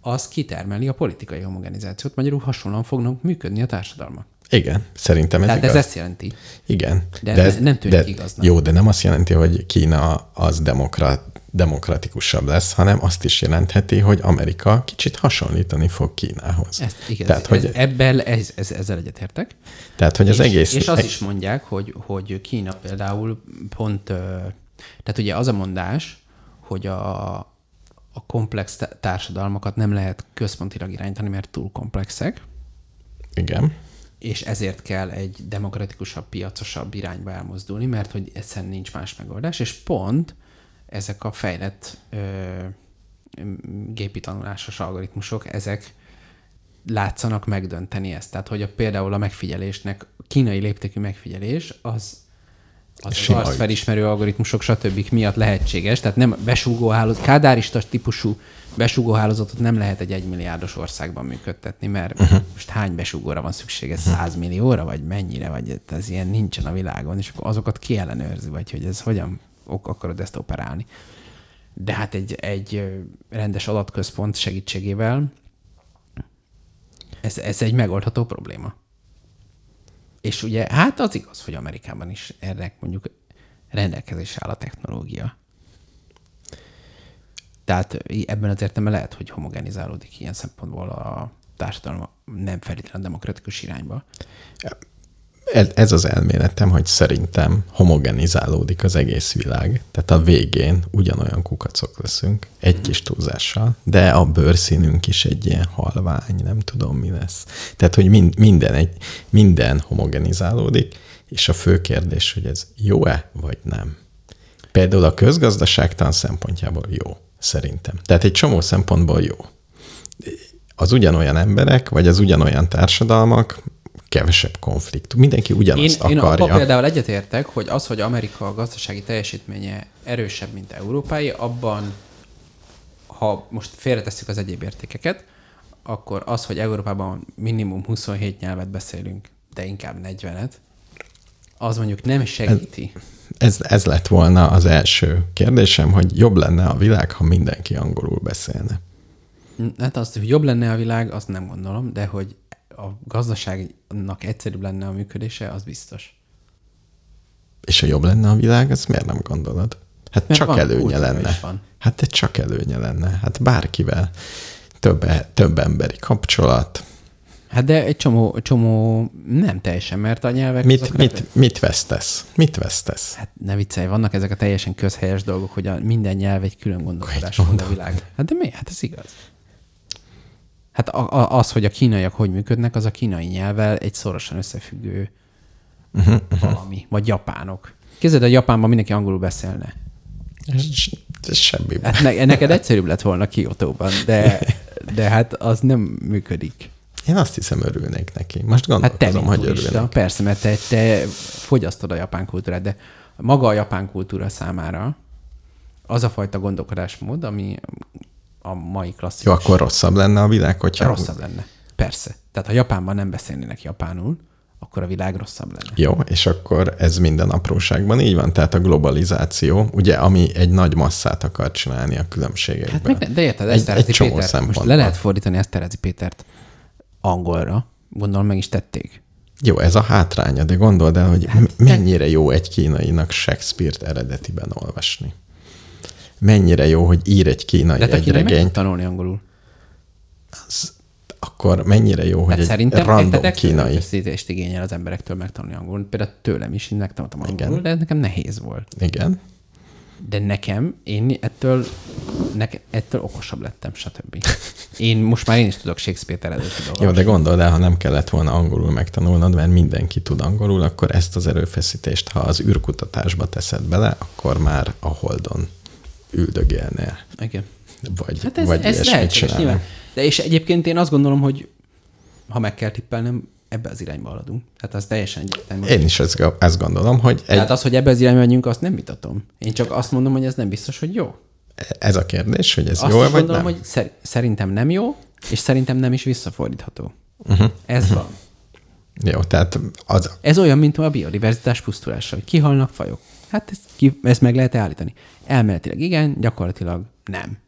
az kitermeli a politikai homogenizációt, magyarul hasonlóan fognak működni a társadalmak. igen, szerintem ez Tehát igaz. ez ezt jelenti. Igen. De ez nem tűnik de, igaznak. Jó, de nem azt jelenti, hogy Kína az demokrat, demokratikusabb lesz, hanem azt is jelentheti, hogy Amerika kicsit hasonlítani fog Kínához. Ezt, igen, tehát, ez, hogy, ez, ebben ez, ez, ezzel egyetértek. tehát, hogy az és, egész... És azt is mondják, hogy, hogy Kína például pont, tehát ugye az a mondás, hogy a, a komplex tá- társadalmakat nem lehet központilag irányítani, mert túl komplexek, Igen. és ezért kell egy demokratikusabb, piacosabb irányba elmozdulni, mert hogy egyszerűen nincs más megoldás, és pont ezek a fejlett ö, gépi tanulásos algoritmusok, ezek látszanak megdönteni ezt. Tehát, hogy a, például a megfigyelésnek, a kínai léptékű megfigyelés, az, az, felismerő algoritmusok, stb. miatt lehetséges. Tehát nem besúgóhálózat, kádárista típusú besúgóhálózatot nem lehet egy egymilliárdos országban működtetni, mert Mhm. uh-huh. most hány besúgóra van szüksége? 100 millióra, vagy mennyire? Vagy ez ilyen nincsen a világon, és akkor azokat ki ellenőrzi, vagy hogy ez hogyan akarod ezt operálni. De hát egy, egy rendes adatközpont segítségével ez, ez egy megoldható probléma. És ugye, hát az igaz, hogy Amerikában is erre mondjuk rendelkezésre áll a technológia. Tehát ebben az értelemben lehet, hogy homogenizálódik ilyen szempontból a társadalom nem feltétlenül demokratikus irányba. Ez, az elméletem, hogy szerintem homogenizálódik az egész világ. Tehát a végén ugyanolyan kukacok leszünk, egy kis túlzással, de a bőrszínünk is egy ilyen halvány, nem tudom mi lesz. Tehát, hogy mind, minden, egy, minden homogenizálódik, és a fő kérdés, hogy ez jó-e, vagy nem. Például a közgazdaságtan szempontjából jó, szerintem. Tehát egy csomó szempontból jó. Az ugyanolyan emberek, vagy az ugyanolyan társadalmak, kevesebb konfliktus. Mindenki Én, ugyanazt én akarja. abban például egyetértek, hogy az, hogy Amerika gazdasági teljesítménye erősebb, mint Európai, abban, ha most félretesszük az egyéb értékeket, akkor az, hogy Európában minimum 27 nyelvet beszélünk, de inkább 40-et, az mondjuk nem segíti. Ez, ez lett volna az első kérdésem, hogy jobb lenne a világ, ha mindenki angolul beszélne. Hát azt, hogy jobb lenne a világ, azt nem gondolom, de hogy a gazdaságnak egyszerűbb lenne a működése, az biztos. És ha jobb lenne a világ, azt miért nem gondolod? Hát Mert csak van, előnye lenne. van. Hát de csak előnye lenne. Hát bárkivel. Több, több emberi kapcsolat. Hát de egy csomó, csomó nem teljesen, mert a nyelvek... Mit, mit, mit vesztesz? Mit vesztesz? Hát ne viccelj, vannak ezek a teljesen közhelyes dolgok, hogy a minden nyelv egy külön gondolkodás a világ. Hát de mi? Hát ez igaz. Hát a, a, az, hogy a kínaiak hogy működnek, az a kínai nyelvvel egy szorosan összefüggő Mhm, valami. Vagy japánok. Képzeld, a Japánban mindenki angolul beszélne. Ez, semmi. Hát ne, neked egyszerűbb lett volna Kiotóban, de, de hát az nem működik. Én azt hiszem, örülnék neki. Most Hát te, gondolkozom, mint hogy örülnék. persze, mert te, te fogyasztod a japán kultúrát, de maga a japán kultúra számára az a fajta gondolkodásmód, ami a mai klasszikus. Jó, akkor rosszabb lenne a világ, hogyha... rosszabb lenne. Persze. Tehát ha Japánban nem beszélnének japánul, akkor a világ rosszabb lenne. Jó, és akkor ez minden apróságban így van, tehát a globalizáció, ugye, ami egy nagy masszát akar csinálni a különbségekben. Hát meg, ne- de érted, Egy- egy csomó Péter, most le lehet fordítani Eszterházi Pétert angolra, gondolom meg is tették. Jó, ez a hátránya, de gondold el, hogy Hát mennyire jó egy kínainak Shakespeare-t eredetiben olvasni. Mennyire jó, hogy ír egy kínai De meg regényt, tanulni angolul. az, akkor mennyire jó, hogy Hát egy szerintem random egy kínai. erőfeszítést igényel az emberektől megtanulni angolul. Például tőlem is, én megtanultam angolul, Igen. de ez nekem nehéz volt. Igen. De nekem, én ettől, nek, ettől okosabb lettem, stb. Én most már én is tudok Shakespeare eredeti dolgot. Jó, de gondold el, ha nem kellett volna angolul megtanulnod, mert mindenki tud angolul, akkor ezt az erőfeszítést, ha az űrkutatásba teszed bele, akkor már a Holdon üldögélnél. Igen. Vagy, Hát ez, vagy ez lehetséges nyilván. De és egyébként én azt gondolom, hogy ha meg kell tippelnem, ebbe az irányba haladunk. Tehát az teljesen egyértelmű. Én is ezt, ezt gondolom, hogy egy, Tehát az, hogy ebbe az irányba megyünk, azt nem vitatom. Én csak azt mondom, hogy ez nem biztos, hogy jó. ez a kérdés, hogy ez Azt jó vagy gondolom, nem. hogy szer- szerintem nem jó, és szerintem nem is visszafordítható. Uh-huh. Ez van. Jó, tehát az, Ez olyan, mint a biodiverzitás pusztulása, hogy kihalnak fajok. Hát ezt, ki, ezt meg lehet állítani. Elméletileg igen, gyakorlatilag nem.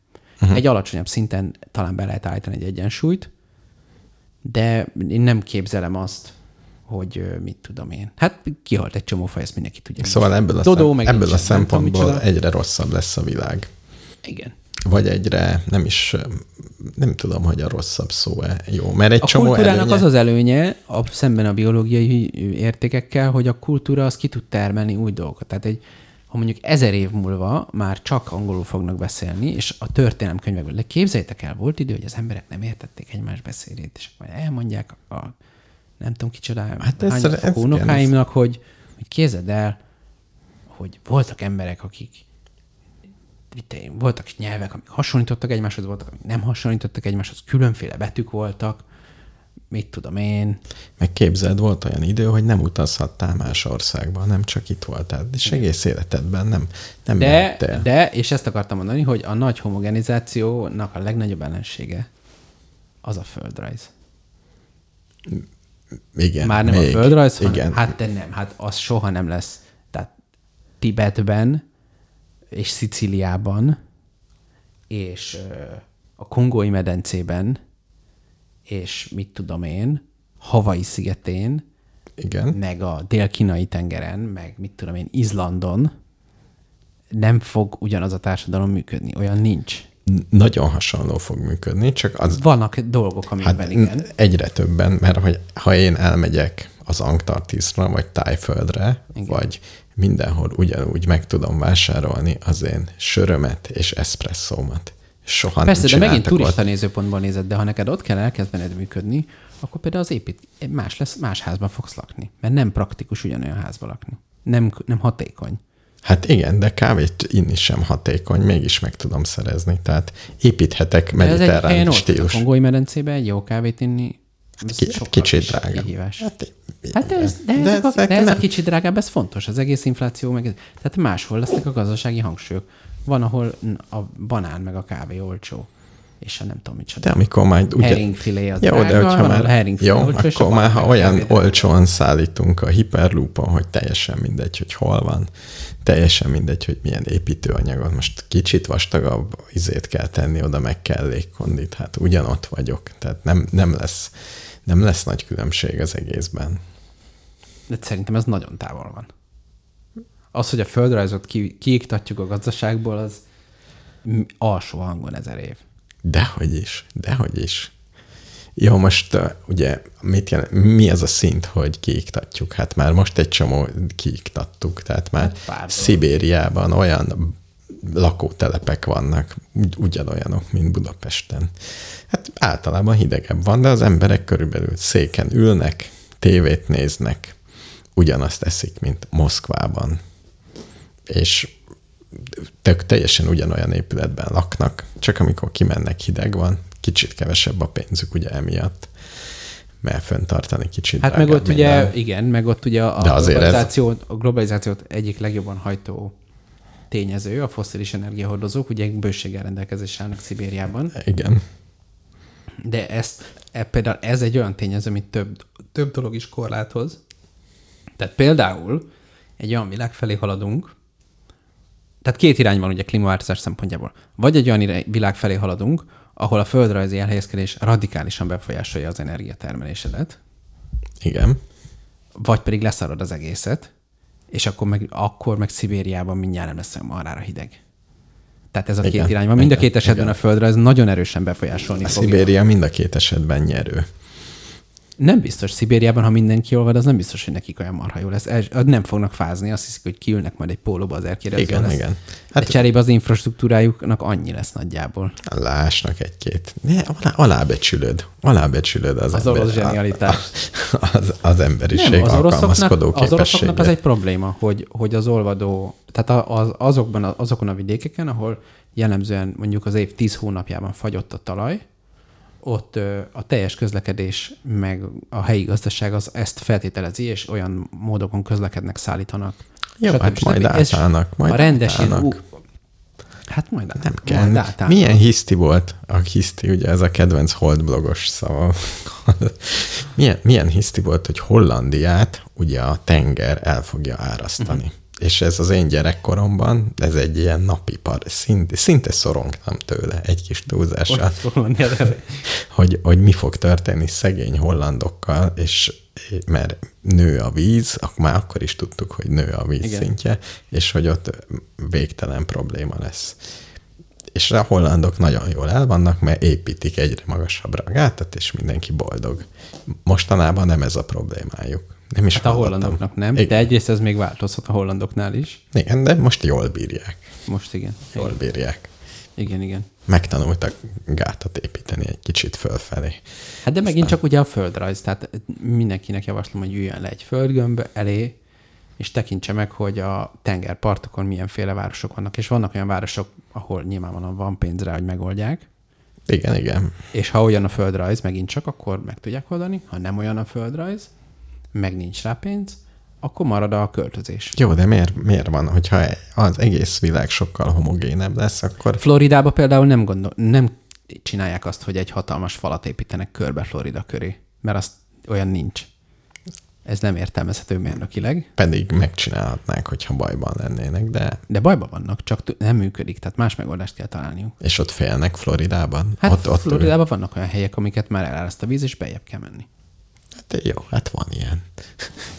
Uh-huh. Egy alacsonyabb szinten talán be lehet állítani egy egyensúlyt, de én nem képzelem azt, hogy mit tudom én. Hát kihalt egy csomó faj, ezt mindenki tudja. szóval ebből a, Dodó, szem, ebből a tudom, szempontból egyre rosszabb lesz a világ. Igen. Vagy egyre, nem is, nem tudom, hogy a rosszabb szó-e jó, mert egy A csomó kultúrának előnye, az az előnye, a, szemben a biológiai értékekkel, hogy a kultúra az ki tud termelni új dolgokat. Tehát egy, ha mondjuk ezer év múlva már csak angolul fognak beszélni, és a történelem könyvekből, de képzeljétek el, volt idő, hogy az emberek nem értették egymás beszédét, és majd elmondják a, nem tudom kicsoda, Hát ez- ez- igen, unokáimnak, hogy, hogy képzeld el, hogy voltak emberek, akik voltak nyelvek, amik hasonlítottak egymáshoz, voltak, amik nem hasonlítottak egymáshoz, különféle betűk voltak, mit tudom én. Meg képzeld, volt olyan idő, hogy nem utazhattál más országba, nem csak itt voltál, és egész életedben nem, nem De, mehettél. de, és ezt akartam mondani, hogy a nagy homogenizációnak a legnagyobb ellensége az a földrajz. Igen, Már nem még, a földrajz, hanem, igen. hát de nem, hát az soha nem lesz. Tehát Tibetben és Szicíliában és a Kongói medencében és mit tudom én, Havai szigetén, igen. meg a dél-kínai tengeren, meg mit tudom én, Izlandon nem fog ugyanaz a társadalom működni. Olyan nincs. Nagyon hasonló fog működni, csak az Vannak dolgok, amikben hát igen. egyre többen, mert hogy ha én elmegyek az Antarktiszra, vagy Tájföldre, Igen. vagy mindenhol ugyanúgy meg tudom vásárolni az én sörömet és eszpresszómat. Soha Persze, nem de megint turista ott. nézőpontból nézed, de ha neked ott kell elkezdened működni, akkor például az épít, más lesz, más házban fogsz lakni. Mert nem praktikus ugyanolyan házban lakni. Nem, nem hatékony. Hát igen, de kávét inni sem hatékony, mégis meg tudom szerezni. Tehát építhetek De ez egy helyen mediterrán ott, a stílus. kongói medencében egy jó kávét inni, ez Ki- Kicsit drága. kihívás. Hát, Hát de ez, de, de ezek a, ezek de ez a nem- kicsit drágább, ez fontos, az egész infláció, meg ez, tehát máshol lesznek a gazdasági hangsúlyok. Van, ahol a banán meg a kávé olcsó, és a nem tudom micsoda. De amikor majd ugye... Heringfilé az Jó, drága, de hogyha már, heringfilé jó, olcsó, akkor már, ha olyan drága. olcsóan szállítunk a hiperloopon, hogy teljesen mindegy, hogy hol van, teljesen mindegy, hogy milyen építőanyagot. Most kicsit vastagabb izét kell tenni, oda meg kell légkondit, hát ugyanott vagyok. Tehát nem, nem, lesz, nem lesz nagy különbség az egészben. De szerintem ez nagyon távol van. Az, hogy a földrajzot ki, kiiktatjuk a gazdaságból, az alsó hangon ezer év. Dehogy is, dehogy is. Jó, most uh, ugye mit jelent, mi az a szint, hogy kiiktatjuk? Hát már most egy csomó kiiktattuk, tehát már Hát pár. Szibériában olyan lakótelepek vannak, ugy, ugyanolyanok, mint Budapesten. Hát általában hidegebb van, de az emberek körülbelül széken ülnek, tévét néznek, ugyanazt eszik, mint Moszkvában. És tök teljesen ugyanolyan épületben laknak, csak amikor kimennek hideg van, kicsit kevesebb a pénzük ugye emiatt, mert föntartani kicsit Hát meg ott ugye, minden. igen, meg ott ugye a, azért ez- a globalizációt egyik legjobban hajtó tényező, a foszilis energiahordozók, ugye bőséggel rendelkezésre állnak Szibériában, Igen. de ezt, e, például ez egy olyan tényező, amit több, több dolog is korlátoz. Tehát például egy olyan világ felé haladunk, tehát két irány van ugye klímaváltozás szempontjából. Vagy egy olyan irány- világ felé haladunk, ahol a földrajzi elhelyezkedés radikálisan befolyásolja az energiatermelésedet, Igen. vagy pedig leszarod az egészet, és akkor meg, akkor meg Szibériában mindjárt nem lesz olyan marhára hideg. Tehát ez a Igen, két irány van. Mind a két esetben igen. a földrajz nagyon erősen befolyásolni A fogja. Szibéria mind a két esetben nyerő. Nem biztos Szibériában, ha mindenki olvad, az nem biztos, hogy nekik olyan marha jó lesz. Nem fognak fázni, azt hiszik, hogy kiülnek majd egy pólóba az erkérdező Igen, lesz. igen. Hát, De cserébe az infrastruktúrájuknak annyi lesz nagyjából. lásnak egy-két. Ne, alá, alábecsülöd. Alábecsülöd az, Az ember- orosz zsenialitás. Az, az emberiség Nem, az oroszoknak, alkalmazkodó az oroszoknak az egy probléma, hogy, hogy az olvadó, tehát a- az, azokban, a- azokon a vidékeken, ahol jellemzően mondjuk az év 10 hónapjában fagyott a talaj, ott a teljes közlekedés, meg a helyi gazdaság az ezt feltételezi, és olyan módokon közlekednek, szállítanak. Jó, stb. hát stb. majd átállnak, majd a rendes ilyen átállnak. ú- Hát majd Nem majd kell. átállnak. Milyen hiszti volt? A hiszti, ugye ez a kedvenc holdblogos szava. milyen, milyen hiszti volt, hogy Hollandiát ugye a tenger el fogja árasztani. Uh-huh. És ez az én gyerekkoromban, ez egy ilyen napi par, szinte, szinte szorongtam tőle egy kis túlzással, hogy, hogy mi fog történni szegény hollandokkal, és mert nő a víz, akkor már akkor is tudtuk, hogy nő a víz Igen. szintje, és hogy ott végtelen probléma lesz. És a hollandok nagyon jól el vannak, mert építik egyre magasabbra a gátat, és mindenki boldog. Mostanában nem ez a problémájuk. Nem is Hát a hollandoknak nem, Igen. de egyrészt ez még változhat a hollandoknál is. Igen, de most jól bírják. Most igen. Jól bírják. Igen, igen. Megtanultak gátat építeni egy kicsit fölfelé. Hát de megint csak ugye a földrajz, tehát mindenkinek javaslom, hogy üljön le egy földgömb elé, és tekintse meg, hogy a tengerpartokon milyenféle városok vannak, és vannak olyan városok, ahol nyilvánvalóan van pénz rá, hogy megoldják, Igen, igen. És ha olyan a földrajz, megint csak, akkor meg tudják oldani. Ha nem olyan a földrajz, meg nincs rá pénz, akkor marad a költözés. Jó, de miért, miért van, hogyha az egész világ sokkal homogénebb lesz, akkor... Floridába például nem, gondol, nem csinálják azt, hogy egy hatalmas falat építenek körbe Florida köré, mert azt olyan nincs. Ez nem értelmezhető mérnökileg. Pedig megcsinálhatnák, hogyha bajban lennének, de... De bajban vannak, csak nem működik, tehát más megoldást kell találniuk. És ott félnek Floridában? Hát ott, ott Floridában vannak olyan helyek, amiket már eláraszt a víz, és bejebb kell menni. Jó, hát van ilyen.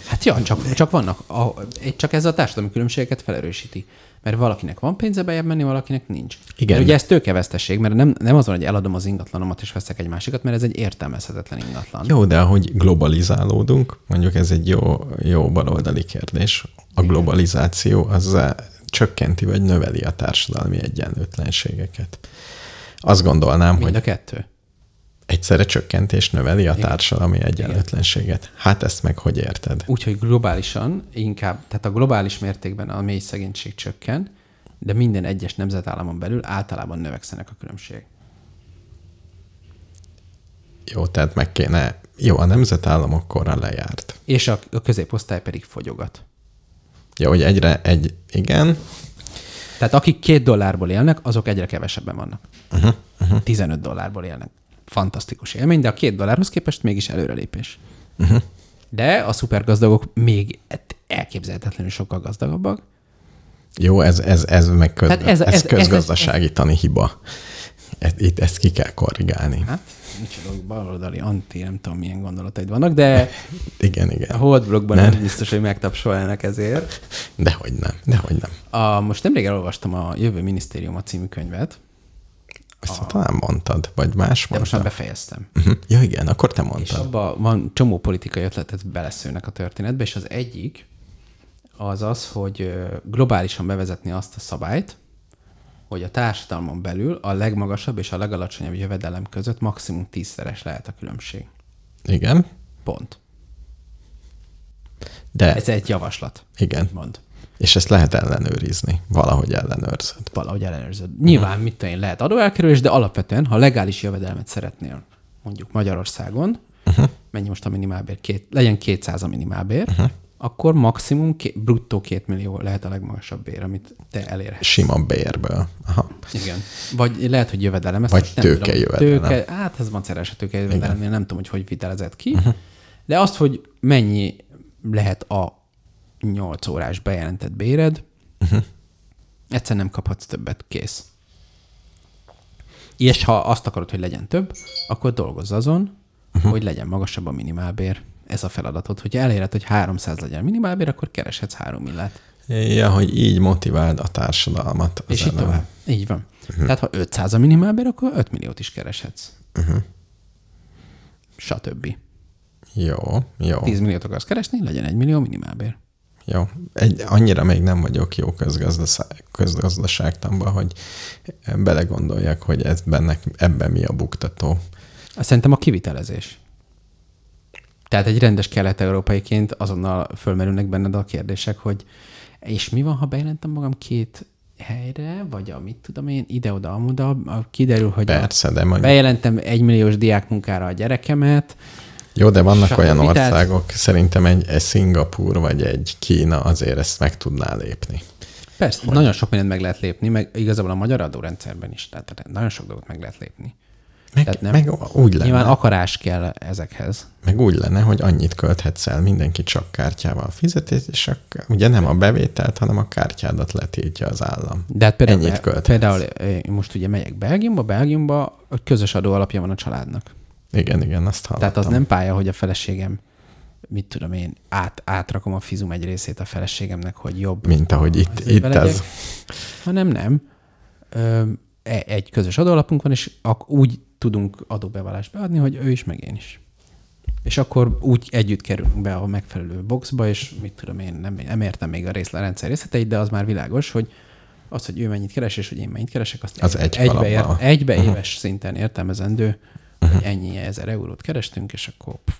Hát ja, csak, csak vannak, a, csak ez a társadalmi különbségeket felerősíti. Mert valakinek van pénze bejebb menni, valakinek nincs. Igen. Mert ugye ez tőkevesztesség, mert nem, nem az van, hogy eladom az ingatlanomat és veszek egy másikat, mert ez egy értelmezhetetlen ingatlan. Jó, de ahogy globalizálódunk, mondjuk ez egy jó, jó baloldali kérdés, a globalizáció az eh, csökkenti vagy növeli a társadalmi egyenlőtlenségeket. Azt gondolnám, Mind hogy a kettő. Egyszerre csökkent és növeli a társadalmi egyenlőtlenséget. Hát ezt meg hogy érted? Úgyhogy globálisan inkább, tehát a globális mértékben a mély szegénység csökken, de minden egyes nemzetállamon belül általában növekszenek a különbségek. Jó, tehát meg kéne... Jó, a nemzetállamok korra lejárt. És a, a középosztály pedig fogyogat. Jó, hogy egyre egy... Igen, Tehát akik két dollárból élnek, azok egyre kevesebben vannak. Uh-huh, uh-huh. 15 dollárból élnek. Fantasztikus élmény, de a két dollárhoz képest mégis előrelépés. Uh-huh. De a szupergazdagok még elképzelhetetlenül sokkal gazdagabbak. Jó, ez, ez, ez meg köz, Tehát ez, ez- ez, ez- ez közgazdasági tani hiba. Ez, itt ezt ki kell korrigálni. Hát, micsoda baloldali anti, nem tudom milyen gondolataid vannak, de Igen, a igen. Holdblogban Nem. nem biztos, hogy megtapsolnának ezért. Dehogy nem, dehogy nem. A, most nemrég elolvastam a Jövő Minisztériuma című könyvet, Ezt a... talán mondtad, vagy más de most mondta. már befejeztem. Uh-huh. Ja, igen, akkor te És mondtad. abban van csomó politikai ötletet beleszőnek a történetbe, és az egyik az az, hogy globálisan bevezetni azt a szabályt, hogy a társadalmon belül a legmagasabb és a legalacsonyabb jövedelem között maximum tízszeres lehet a különbség. Igen, Pont. de Ez egy javaslat. igen. Mond. És ezt lehet ellenőrizni. Valahogy ellenőrzöd. Valahogy ellenőrzöd. Nyilván, mit tudom én, lehet adóelkerülés, de alapvetően, ha legális jövedelmet szeretnél, mondjuk Magyarországon, uh-huh. mennyi most a minimálbér? Két, legyen 200 a minimálbér, uh-huh. akkor maximum ké, bruttó 2 millió lehet a legmagasabb bér, amit te elérhetsz. Sima bérből. Aha. Igen. Vagy lehet, hogy jövedelem. Ezt Vagy tőkejövedelem. Tudom, tőke, hát ez maceres a tőkejövedelemnél, nem tudom, hogy hogy vitelezett ki. Uh-huh. De azt, hogy mennyi lehet a 8 órás bejelentett béred, uh-huh. egyszer nem kaphatsz többet, kész. És ha azt akarod, hogy legyen több, akkor dolgozz azon, uh-huh. hogy legyen magasabb a minimálbér. Ez a feladatod. Hogyha eléred, hogy 300 legyen minimálbér, akkor kereshetsz 3 millát. Ja, hogy így motiváld a társadalmat. És így tovább. Így van. Uh-huh. Tehát ha 500 a minimálbér, akkor 5 milliót is kereshetsz. Uh-huh. Stb. Jó, jó. 10 milliót akarsz keresni, legyen 1 millió minimálbér. Jó. Egy, annyira még nem vagyok jó közgazdaság, közgazdaságtanban, hogy belegondoljak, hogy ez benne, ebben mi a buktató. Szerintem a kivitelezés. Tehát egy rendes kelet-európaiként azonnal fölmerülnek benned a kérdések, hogy és mi van, ha bejelentem magam két helyre, vagy a mit tudom én, ide-oda, amoda, kiderül, hogy Persze, de mondjuk, bejelentem egymilliós diákmunkára a gyerekemet, jó, de vannak olyan Tehát- országok, szerintem egy, egy Szingapúr vagy egy Kína azért ezt meg tudná lépni. Persze, nagyon sok mindent meg lehet lépni, meg igazából a magyar adórendszerben is, tehát nagyon sok dolgot meg lehet lépni. Meg, Tehát nem- meg úgy lenne, Nyilván akarás kell ezekhez. meg úgy lenne, hogy annyit költhetsz el, mindenki csak kártyával fizet, és akkor ugye nem a bevételt, hanem a kártyádat letiltja az állam. De hát például, Ennyit költhetsz. például én most ugye megyek Belgiumba, Belgiumba a közös adó alapja van a családnak. Igen, igen, azt hallottam. Tehát az nem pálya, hogy a feleségem, mit tudom én, át, átrakom a fizum egy részét a feleségemnek, hogy jobb. Mint ahogy itt, itt belegyek. ez. Hanem nem. Ö, e- egy közös adóalapunk van, és úgy tudunk adóbevallást beadni, hogy ő is, meg én is. És akkor úgy együtt kerülünk be a megfelelő boxba, és mit tudom én, nem, nem értem még a részlerendszer részleteit, de az már világos, hogy az, hogy ő mennyit keres, és hogy én mennyit keresek, azt Az egy egybe, ér, egybe éves szinten értelmezendő, hogy ennyi ezer eurót kerestünk, és akkor pff,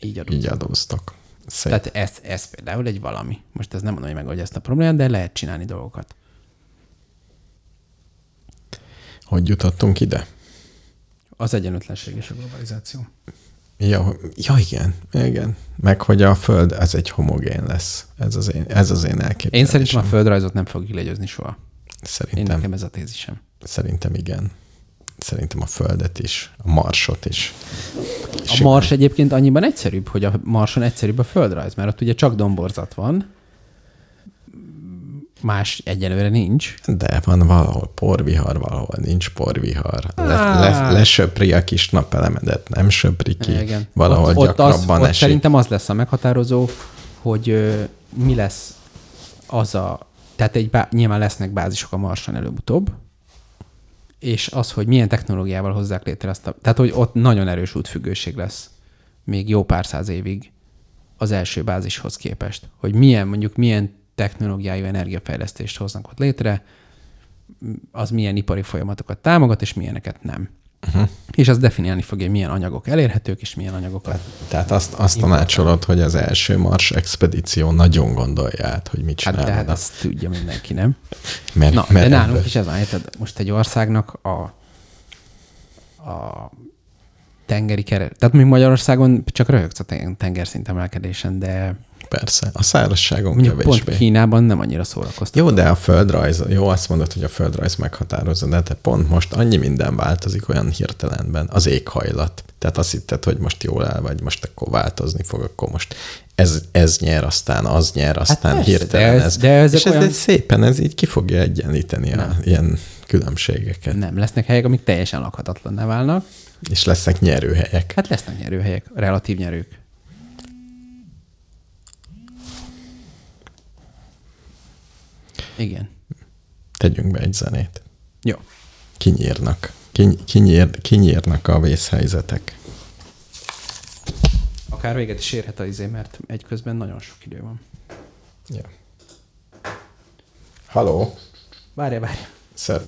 így adunk. Így adóztak. Szép. Tehát ez, ez például egy valami. Most ez nem mondom, hogy megoldja ezt a problémát, de lehet csinálni dolgokat. Hogy jutottunk ide? Az egyenlőtlenség és a globalizáció. Ja, ja, igen, igen. Meg hogy a Föld, ez egy homogén lesz. Ez az én, ez az én elképzelésem. Én szerintem a földrajzot nem fogjuk legyőzni soha. Én Szerintem, nekem ez a tézisem. szerintem igen. Szerintem a Földet is, a Marsot is. A Mars egyébként annyiban egyszerűbb, hogy a Marson egyszerűbb a földrajz, mert ott ugye csak domborzat van, más egyelőre nincs. De van valahol porvihar, valahol nincs porvihar. Le, le, lesöpri a kis napelemedet, nem söpri ki. Igen. Valahol ott, ott, az, gyakrabban ott esik. szerintem az lesz a meghatározó, hogy ö, mi lesz az a... Tehát egy bá, nyilván lesznek bázisok a Marson előbb-utóbb, és az, hogy milyen technológiával hozzák létre azt a... Tehát, hogy ott nagyon erős útfüggőség lesz még jó pár száz évig az első bázishoz képest. Hogy milyen, mondjuk milyen technológiájú energiafejlesztést hoznak ott létre, az milyen ipari folyamatokat támogat, és milyeneket nem. Uh-huh. És az definiálni fogja, hogy milyen anyagok elérhetők, és milyen anyagokat. Tehát azt, azt tanácsolod, hogy az első Mars expedíció nagyon gondolja át, hogy mit Hát csinál. de hát azt tudja mindenki, nem? mert, Na, mert de nálunk ebből- is ez van? Most egy országnak a, a tengeri keret. Tehát még Magyarországon csak röhögsz a ten- tengerszint emelkedésen, de Persze, a szárazságon mondjuk kevésbé. pont Kínában nem annyira szórakoztató. Jó, de a földrajz, jó, azt mondod, hogy a földrajz meghatározza, de te pont most annyi minden változik olyan hirtelenben, az éghajlat. Tehát azt hitted, hogy most jól el vagy, most akkor változni fog, akkor most ez, ez nyer, aztán az nyer, aztán persze, hirtelen de ez- ez. de ezek És ez olyan- szépen, ez így ki fogja egyenlíteni a ilyen különbségeket. Nem, lesznek helyek, amik teljesen lakhatatlanná válnak. És lesznek nyerőhelyek. Hát lesznek nyerőhelyek, relatív nyerők. Igen. Tegyünk be egy zenét. Jó. Kinyírnak. Kiny, kinyír, kinyírnak a vészhelyzetek. Akár véget is érhet az izé, mert egy közben nagyon sok idő van. Ja. Haló? Várja, várja. Szer.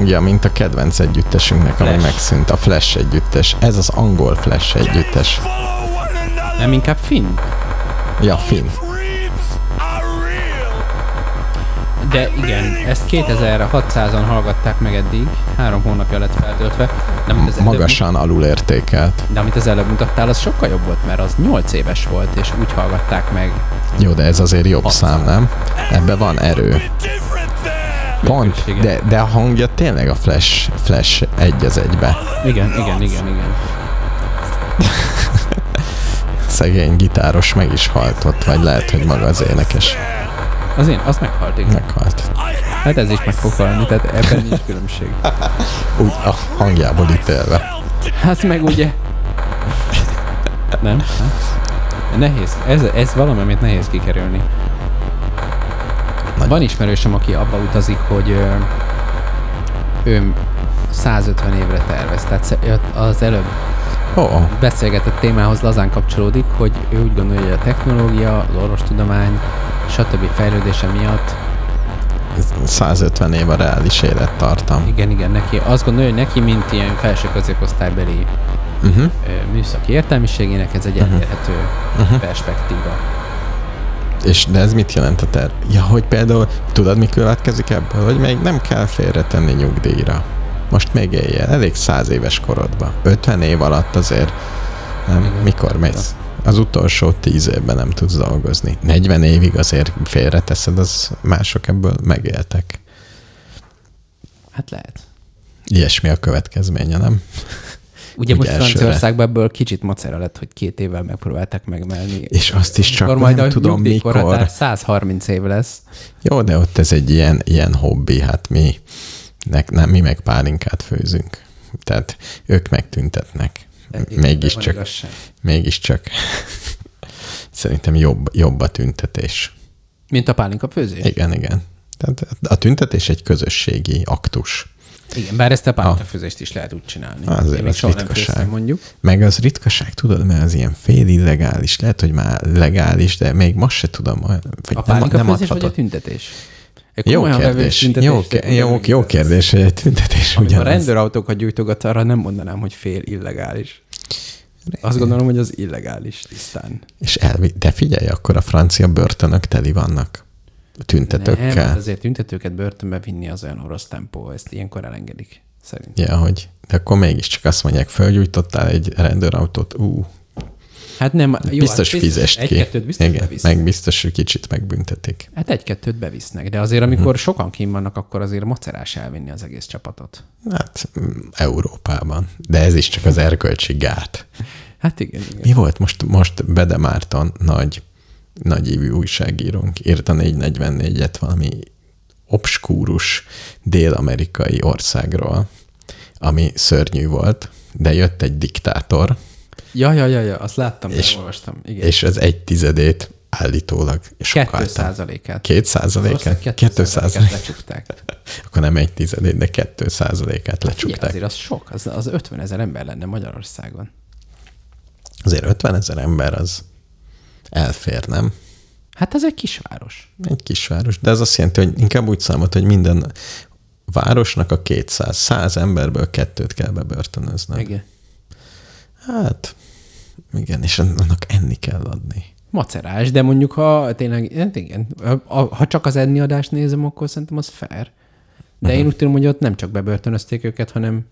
Hangja, mint a kedvenc együttesünknek, ami Flash. megszűnt. A Flash együttes. Ez az angol Flash együttes. Nem inkább finn? Ja, finn. De igen, ezt 2600-an hallgatták meg eddig, három hónapja lett feltöltve, de amit az előbb, Magasan alulértékelt. de amit az előbb mutattál, az sokkal jobb volt, mert az 8 éves volt, és úgy hallgatták meg. Jó, de ez azért jobb szám, nem? Ebben van erő. Pont, de, de a hangja tényleg a Flash, Flash egy az egybe. Igen, igen, igen, igen. Szegény gitáros meg is halt ott, vagy lehet, hogy maga az énekes Az én, az meghalt, igen. meghalt. Hát ez is meg fog halni, tehát ebben nincs különbség. Úgy a hangjából ítélve. Hát meg ugye... Nem? Nem? Nehéz. Ez, ez valami, amit nehéz kikerülni. Van ismerősöm, aki abba utazik, hogy ö, ő 150 évre tervez. Tehát az előbb oh, beszélgetett témához lazán kapcsolódik, hogy ő úgy gondolja, hogy a technológia, az orvostudomány, stb. fejlődése miatt 150 év a reális élettartam. Igen, igen, neki azt gondolja, hogy neki, mint ilyen felső középosztálybeli Uh-huh. műszaki értelmiségének ez egy elérhető perspektíva. És de ez mit jelent a terv? Ja, hogy például, tudod, mi következik ebből? Hogy még nem kell félretenni nyugdíjra. Most még éljél, elég száz éves korodba. 50 év alatt azért, nem? Igen. Mikor mész? Az utolsó 10 évben nem tudsz dolgozni. 40 évig azért félreteszed, az mások ebből megéltek. Hát lehet. Ilyesmi a következménye, nem? Ugye most. Franciaországban ebből kicsit macera lett, hogy két évvel megpróbálták megmelni. És azt is csak Akkor majd nem a tudom mikor. 130 év lesz. Jó, de ott ez egy ilyen, ilyen hobbi, hát mi, nek, nem, mi meg pálinkát főzünk. Tehát ők megtüntetnek. Mégiscsak, mégiscsak szerintem jobb, jobb a tüntetés. Mint a pálinka főzés? Igen, igen. Tehát a tüntetés egy közösségi aktus. Igen, bár ezt a pálinka főzést is lehet úgy csinálni. Azért az ritkaság. mondjuk. Meg az ritkaság, tudod, mert az ilyen fél illegális, lehet, hogy már legális, de még most se tudom, vagy A nem, nem főzés vagy a adhatod. tüntetés? Jó kérdés. Jó, jó, jó kérdés, hogy egy tüntetés Amikor a ugyanaz. rendőrautókat gyújtogat, arra nem mondanám, hogy fél illegális. Azt gondolom, hogy az illegális tisztán. És elvi, de figyelj, akkor a francia börtönök teli vannak tüntetőkkel. Nem, hát azért tüntetőket börtönbe vinni az olyan orosz tempó, ezt ilyenkor elengedik. Szerintem. Ja, hogy de akkor mégiscsak azt mondják, fölgyújtottál egy rendőrautót, ú, Hát nem, jó, biztos hát fizest ki. Egy-kettőt biztos Igen, bevisznek. meg biztos, hogy kicsit megbüntetik. Hát egy-kettőt bevisznek, de azért amikor sokan kim vannak, akkor azért macerás elvinni az egész csapatot. Hát mm, Európában. De ez is csak az erkölcsi gát. Hát igen, igen. Mi volt most, most Bede Márton nagy, nagy évű újságírónk, írt a 444-et valami obskúrus dél-amerikai országról, ami szörnyű volt, de jött egy diktátor, Ja, ja, ja, ja, azt láttam, És- olvastam. Igen. és az egy tizedét állítólag Kettő sokálta. százalékát. Két Az százalékát? ország Kettő százalékát. lecsukták. Akkor nem egy tizedét, de kettő százalékát Figyelj, lecsukták. azért az sok, az, az 50 ezer ember lenne Magyarországon. Azért 50 ezer ember az elfér, nem? Hát ez egy kisváros. Egy kisváros. De ez azt jelenti, hogy inkább úgy számolt, hogy minden városnak a 200, 100 emberből kettőt kell bebörtönözni. Igen. Hát, igen, és annak enni kell adni. Macerás, de mondjuk ha tényleg, hát igen, ha csak az enni adást nézem, akkor szerintem az fair. De én úgy tudom, hogy ott nem csak bebörtönözték őket, hanem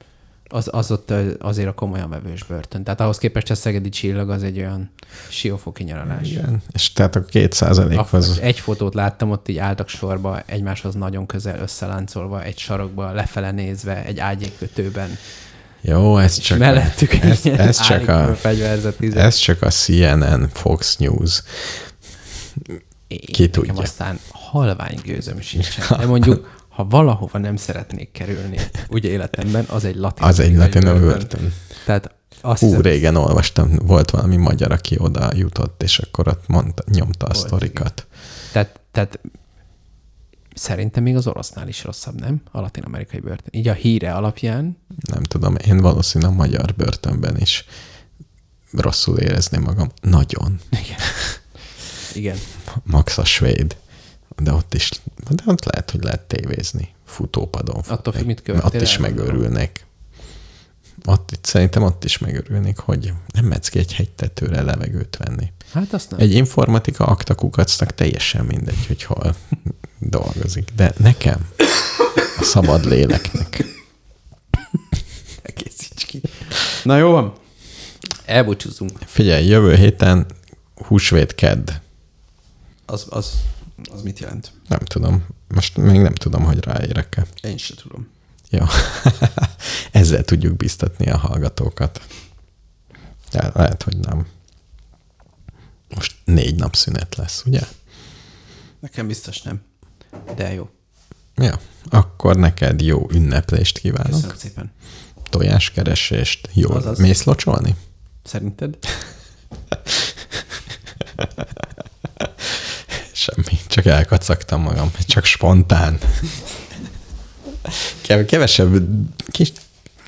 az, az ott azért a komolyan vevős börtön. Tehát ahhoz képest a Szegedi Csillag az egy olyan siófoki nyaralás. Igen. És tehát a két százalék az... Egy fotót láttam, ott így álltak sorba, egymáshoz nagyon közel összeláncolva, egy sarokba, lefele nézve, egy ágyékkötőben. Jó, ez csak, Mellettük egy ez, ez, csak a, ez csak a CNN, Fox News. Én- ki tudja. aztán halvány gőzöm sincsen. De mondjuk, ha valahova nem szeretnék kerülni, ugye életemben, az egy latin. Az egy latin börtön. Tehát azt Hú, hiszem, régen olvastam, volt valami magyar, aki oda jutott, és akkor ott mondta, nyomta a sztorikat. tehát, tehát szerintem még az orosznál is rosszabb, nem? A latin-amerikai börtön. Így a híre alapján, Nem tudom, én valószínűleg a magyar börtönben is rosszul érezném magam. Nagyon. igen. Max a svéd. De ott is, de ott lehet, hogy lehet tévézni. futópadon. Attól függ, mit Ott követtél is megőrülnék. Ott, szerintem ott is megörülnék, hogy nem mehetsz ki egy hegytetőre levegőt venni. Hát azt nem. Egy informatika aktakukacnak teljesen mindegy, hogy hol dolgozik. De nekem, a szabad léleknek. Egészíts ki. Na jó van. Elbúcsúzunk. Figyelj, jövő héten húsvét kedd. Az, az, az mit jelent? Nem tudom. Most még nem tudom, hogy ráérek-e. Én sem tudom. Jó. Ezzel tudjuk biztatni a hallgatókat. De lehet, hogy nem. Most négy nap szünet lesz, ugye? Nekem biztos nem. De jó. Ja. Akkor neked jó ünneplést kívánok. Köszönöm szépen. Tojáskeresést. Jól Azaz. mész locsolni? Szerinted? Semmi. Csak elkacagtam magam. Csak spontán. Kev- Kevesebb kis...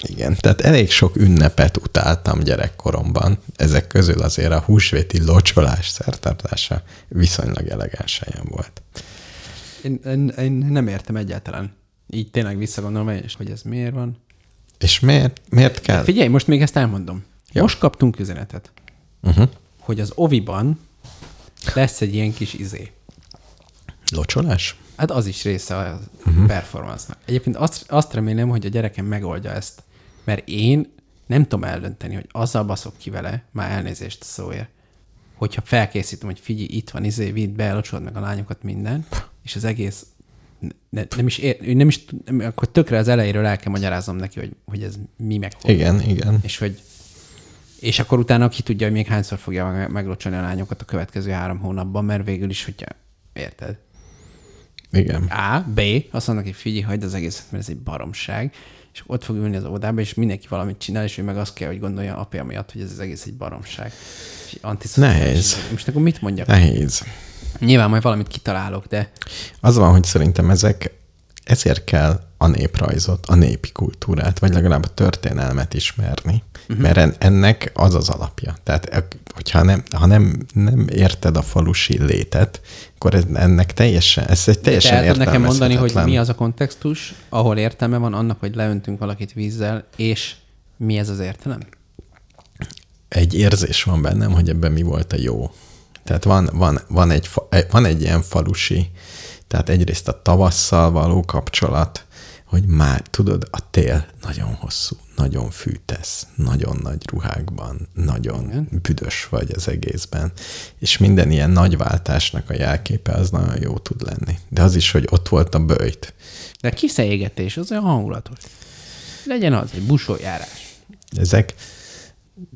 Igen, tehát elég sok ünnepet utáltam gyerekkoromban. Ezek közül azért a húsvéti locsolás szertartása viszonylag elegáns helyen volt. Én, én, én nem értem egyáltalán. Így tényleg visszagondolom, és hogy ez miért van. És miért, miért kell? Figyelj, most még ezt elmondom. Jó. Most kaptunk üzenetet, Uh-huh. hogy az Oviban lesz egy ilyen kis izé. Locsolás? Hát az is része a uh-huh. performance-nak. Egyébként azt, azt remélem, hogy a gyerekem megoldja ezt, mert én nem tudom eldönteni, hogy azzal baszok ki vele, már elnézést szóért, hogyha felkészítem, hogy figyelj, itt van, izé, vidd be, locsold meg a lányokat, minden, és az egész ne, nem is ér, nem is, nem, akkor tökre az elejéről el kell magyaráznom neki, hogy, hogy ez mi meg. Igen, igen. És hogy és akkor utána ki tudja, hogy még hányszor fogja meg- meglocsolni a lányokat a következő három hónapban, mert végül is, hogyha érted. Igen. A, B, azt mondnak, hogy figyelj, hagyd az egészet, mert ez egy baromság, és ott fog ülni az óvodába, és mindenki valamit csinál, és ő meg azt kell, hogy gondolja apja miatt, hogy ez az egész egy baromság. És. Nehéz. Most akkor mit mondjak? Nehéz. Nyilván majd valamit kitalálok, de Az van, hogy szerintem ezek, ezért kell a néprajzot, a népi kultúrát, vagy legalább a történelmet ismerni. Uh-huh. Mert en- ennek az az alapja. Tehát, ek- hogyha nem, ha nem, nem érted a falusi létet, akkor ez, ennek teljesen, ez egy te teljesen el tudod nekem mondani, hogy mi az a kontextus, ahol értelme van annak, hogy leöntünk valakit vízzel, és mi ez az értelem? egy érzés van bennem, hogy ebben mi volt a jó. Tehát van, van, van, egy, eh, van egy ilyen falusi, tehát egyrészt a tavasszal való kapcsolat, hogy már tudod, a tél nagyon hosszú, nagyon fűtesz, nagyon nagy ruhákban, nagyon Igen. büdös vagy az egészben, és minden ilyen nagy váltásnak a jelképe az nagyon jó tud lenni. De az is, hogy ott volt a bőjt. De kiszeégetés, az olyan hangulatos. Legyen az, egy busójárás. Ezek,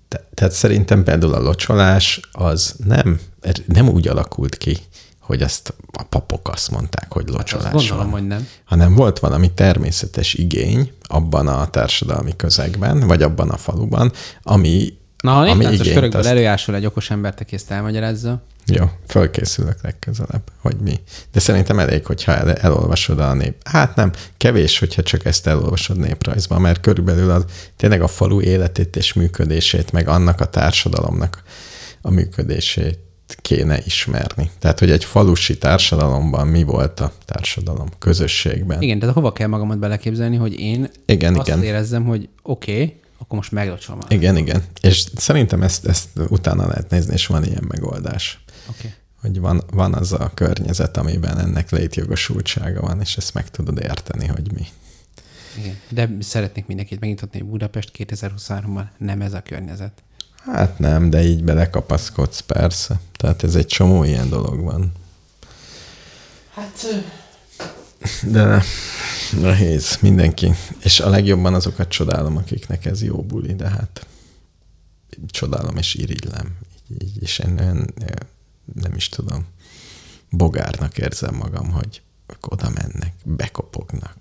te, tehát szerintem például a locsolás az nem, nem úgy alakult ki, hogy azt a papok azt mondták, hogy Azt locsolás gondolom, van, hogy nem. hanem volt valami természetes igény abban a társadalmi közegben, vagy abban a faluban, ami, Na, ha ami néptáncos körökből azt- előjásol egy okos ember, te kész elmagyarázza. Jó, fölkészülök legközelebb, hogy mi. De szerintem elég, hogyha el, elolvasod a nép. Hát nem, kevés, hogyha csak ezt elolvasod néprajzban, mert körülbelül az, tényleg a falu életét és működését, meg annak a társadalomnak a működését kéne ismerni. Tehát, hogy egy falusi társadalomban mi volt a társadalom közösségben. Igen, de hova kell magamat beleképzelni, hogy én Igen, azt igen. érezzem, hogy oké, okay, akkor most meglocsolom. Igen, igen. És szerintem ezt, ezt utána lehet nézni, és van ilyen megoldás. Okay. hogy van, van az a környezet, amiben ennek létjogosultsága van, és ezt meg tudod érteni, hogy mi. Igen. De szeretnék mindenkit megnyitotni, hogy Budapest 2023-ban nem ez a környezet. Hát nem, de így belekapaszkodsz, persze. Tehát ez egy csomó ilyen dolog van. Hát De ne, nehéz, mindenki. És a legjobban azokat csodálom, akiknek ez jó buli, de hát csodálom és irigylem. Így, így, és én olyan, nem is tudom, bogárnak érzem magam, hogy oda mennek, bekopognak,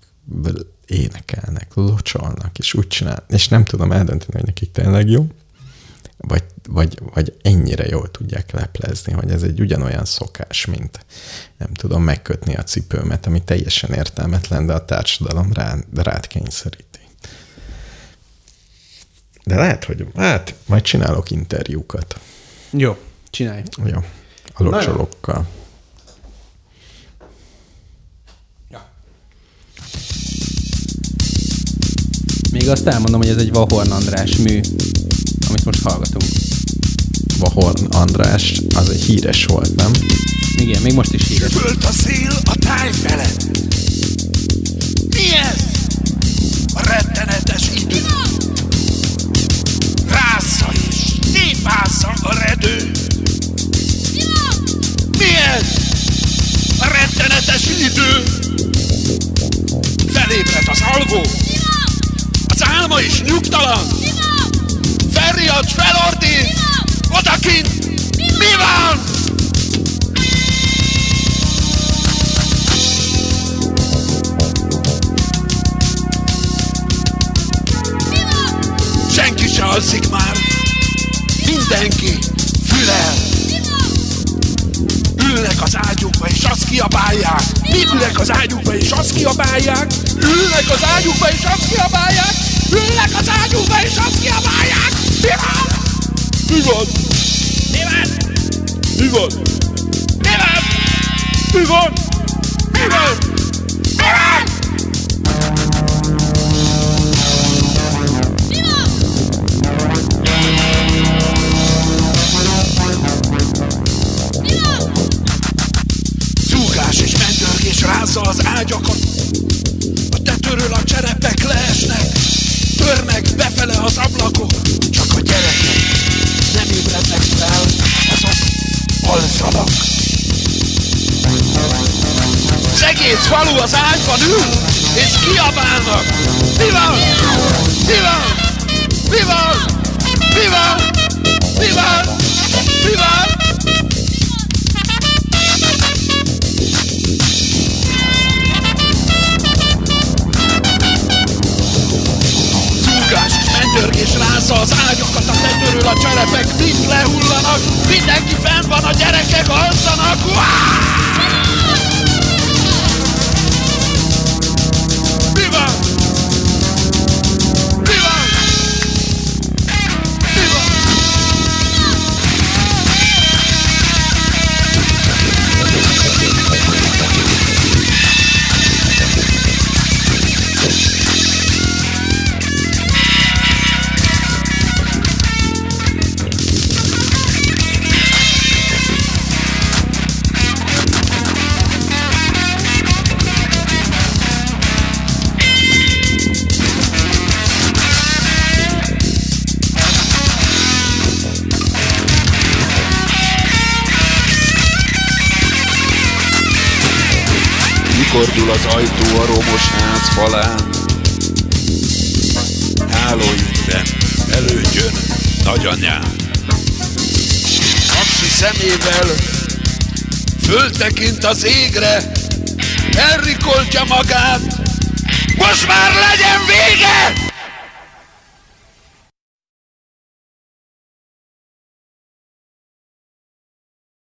énekelnek, locsolnak, és úgy csinál, és nem tudom eldönteni, hogy nekik tényleg jó, vagy, vagy, vagy ennyire jól tudják leplezni, hogy ez egy ugyanolyan szokás, mint nem tudom megkötni a cipőmet, ami teljesen értelmetlen, de a társadalom rá, rád kényszeríti. De lehet, hogy hát majd csinálok interjúkat. jó, csinálj. Jó. A locsolókkal. Ja. Még azt elmondom, hogy ez egy Vahorn András mű, amit most hallgatunk. Vahorn András, az egy híres volt, nem? Igen, még most is híres. Fölt a szél a táj felett. Mi ez? A rettenetes idő. Rásza és tépázza a redő. Mi ez? A rettenetes idő. Felébred az alvó. Az álma is nyugtalan. Felriad, felordít. Odakint. Mi van? Senki se alszik már. Mindenki fülel. Ülnek az ágyukba és azt kiabálják. Mi ülnek az ágyukba és azt kiabálják. Ülnek az ágyukba és azt kiabálják. Ülnek az ágyúba és azt kiabálják! Mi van? Mi van? Mi van? Mi van? Mi van? Mi van? Mi van? Zúgás és mentörgés rázza az ágyakat A tetőről a cserepek leesnek Törnek befele az ablakok. Csak a gyerekek nem ébrednek fel. Azok alszanak. Az egész falu az ágyban ül, és kiabálnak. Mi van? Mi van? Mi van? Mi van? Mi van? Mi van? Zúgás rázza az ágyakat, a tetőről a cserepek mind lehullanak, mindenki fenn van, a gyerekek alszanak. Uáááá! Kikordul az ajtó a romos ház falán. Hálóügyben elődjön nagyanyám. Aksi szemével föltekint az égre, elrikoltja magát. Most már legyen vége!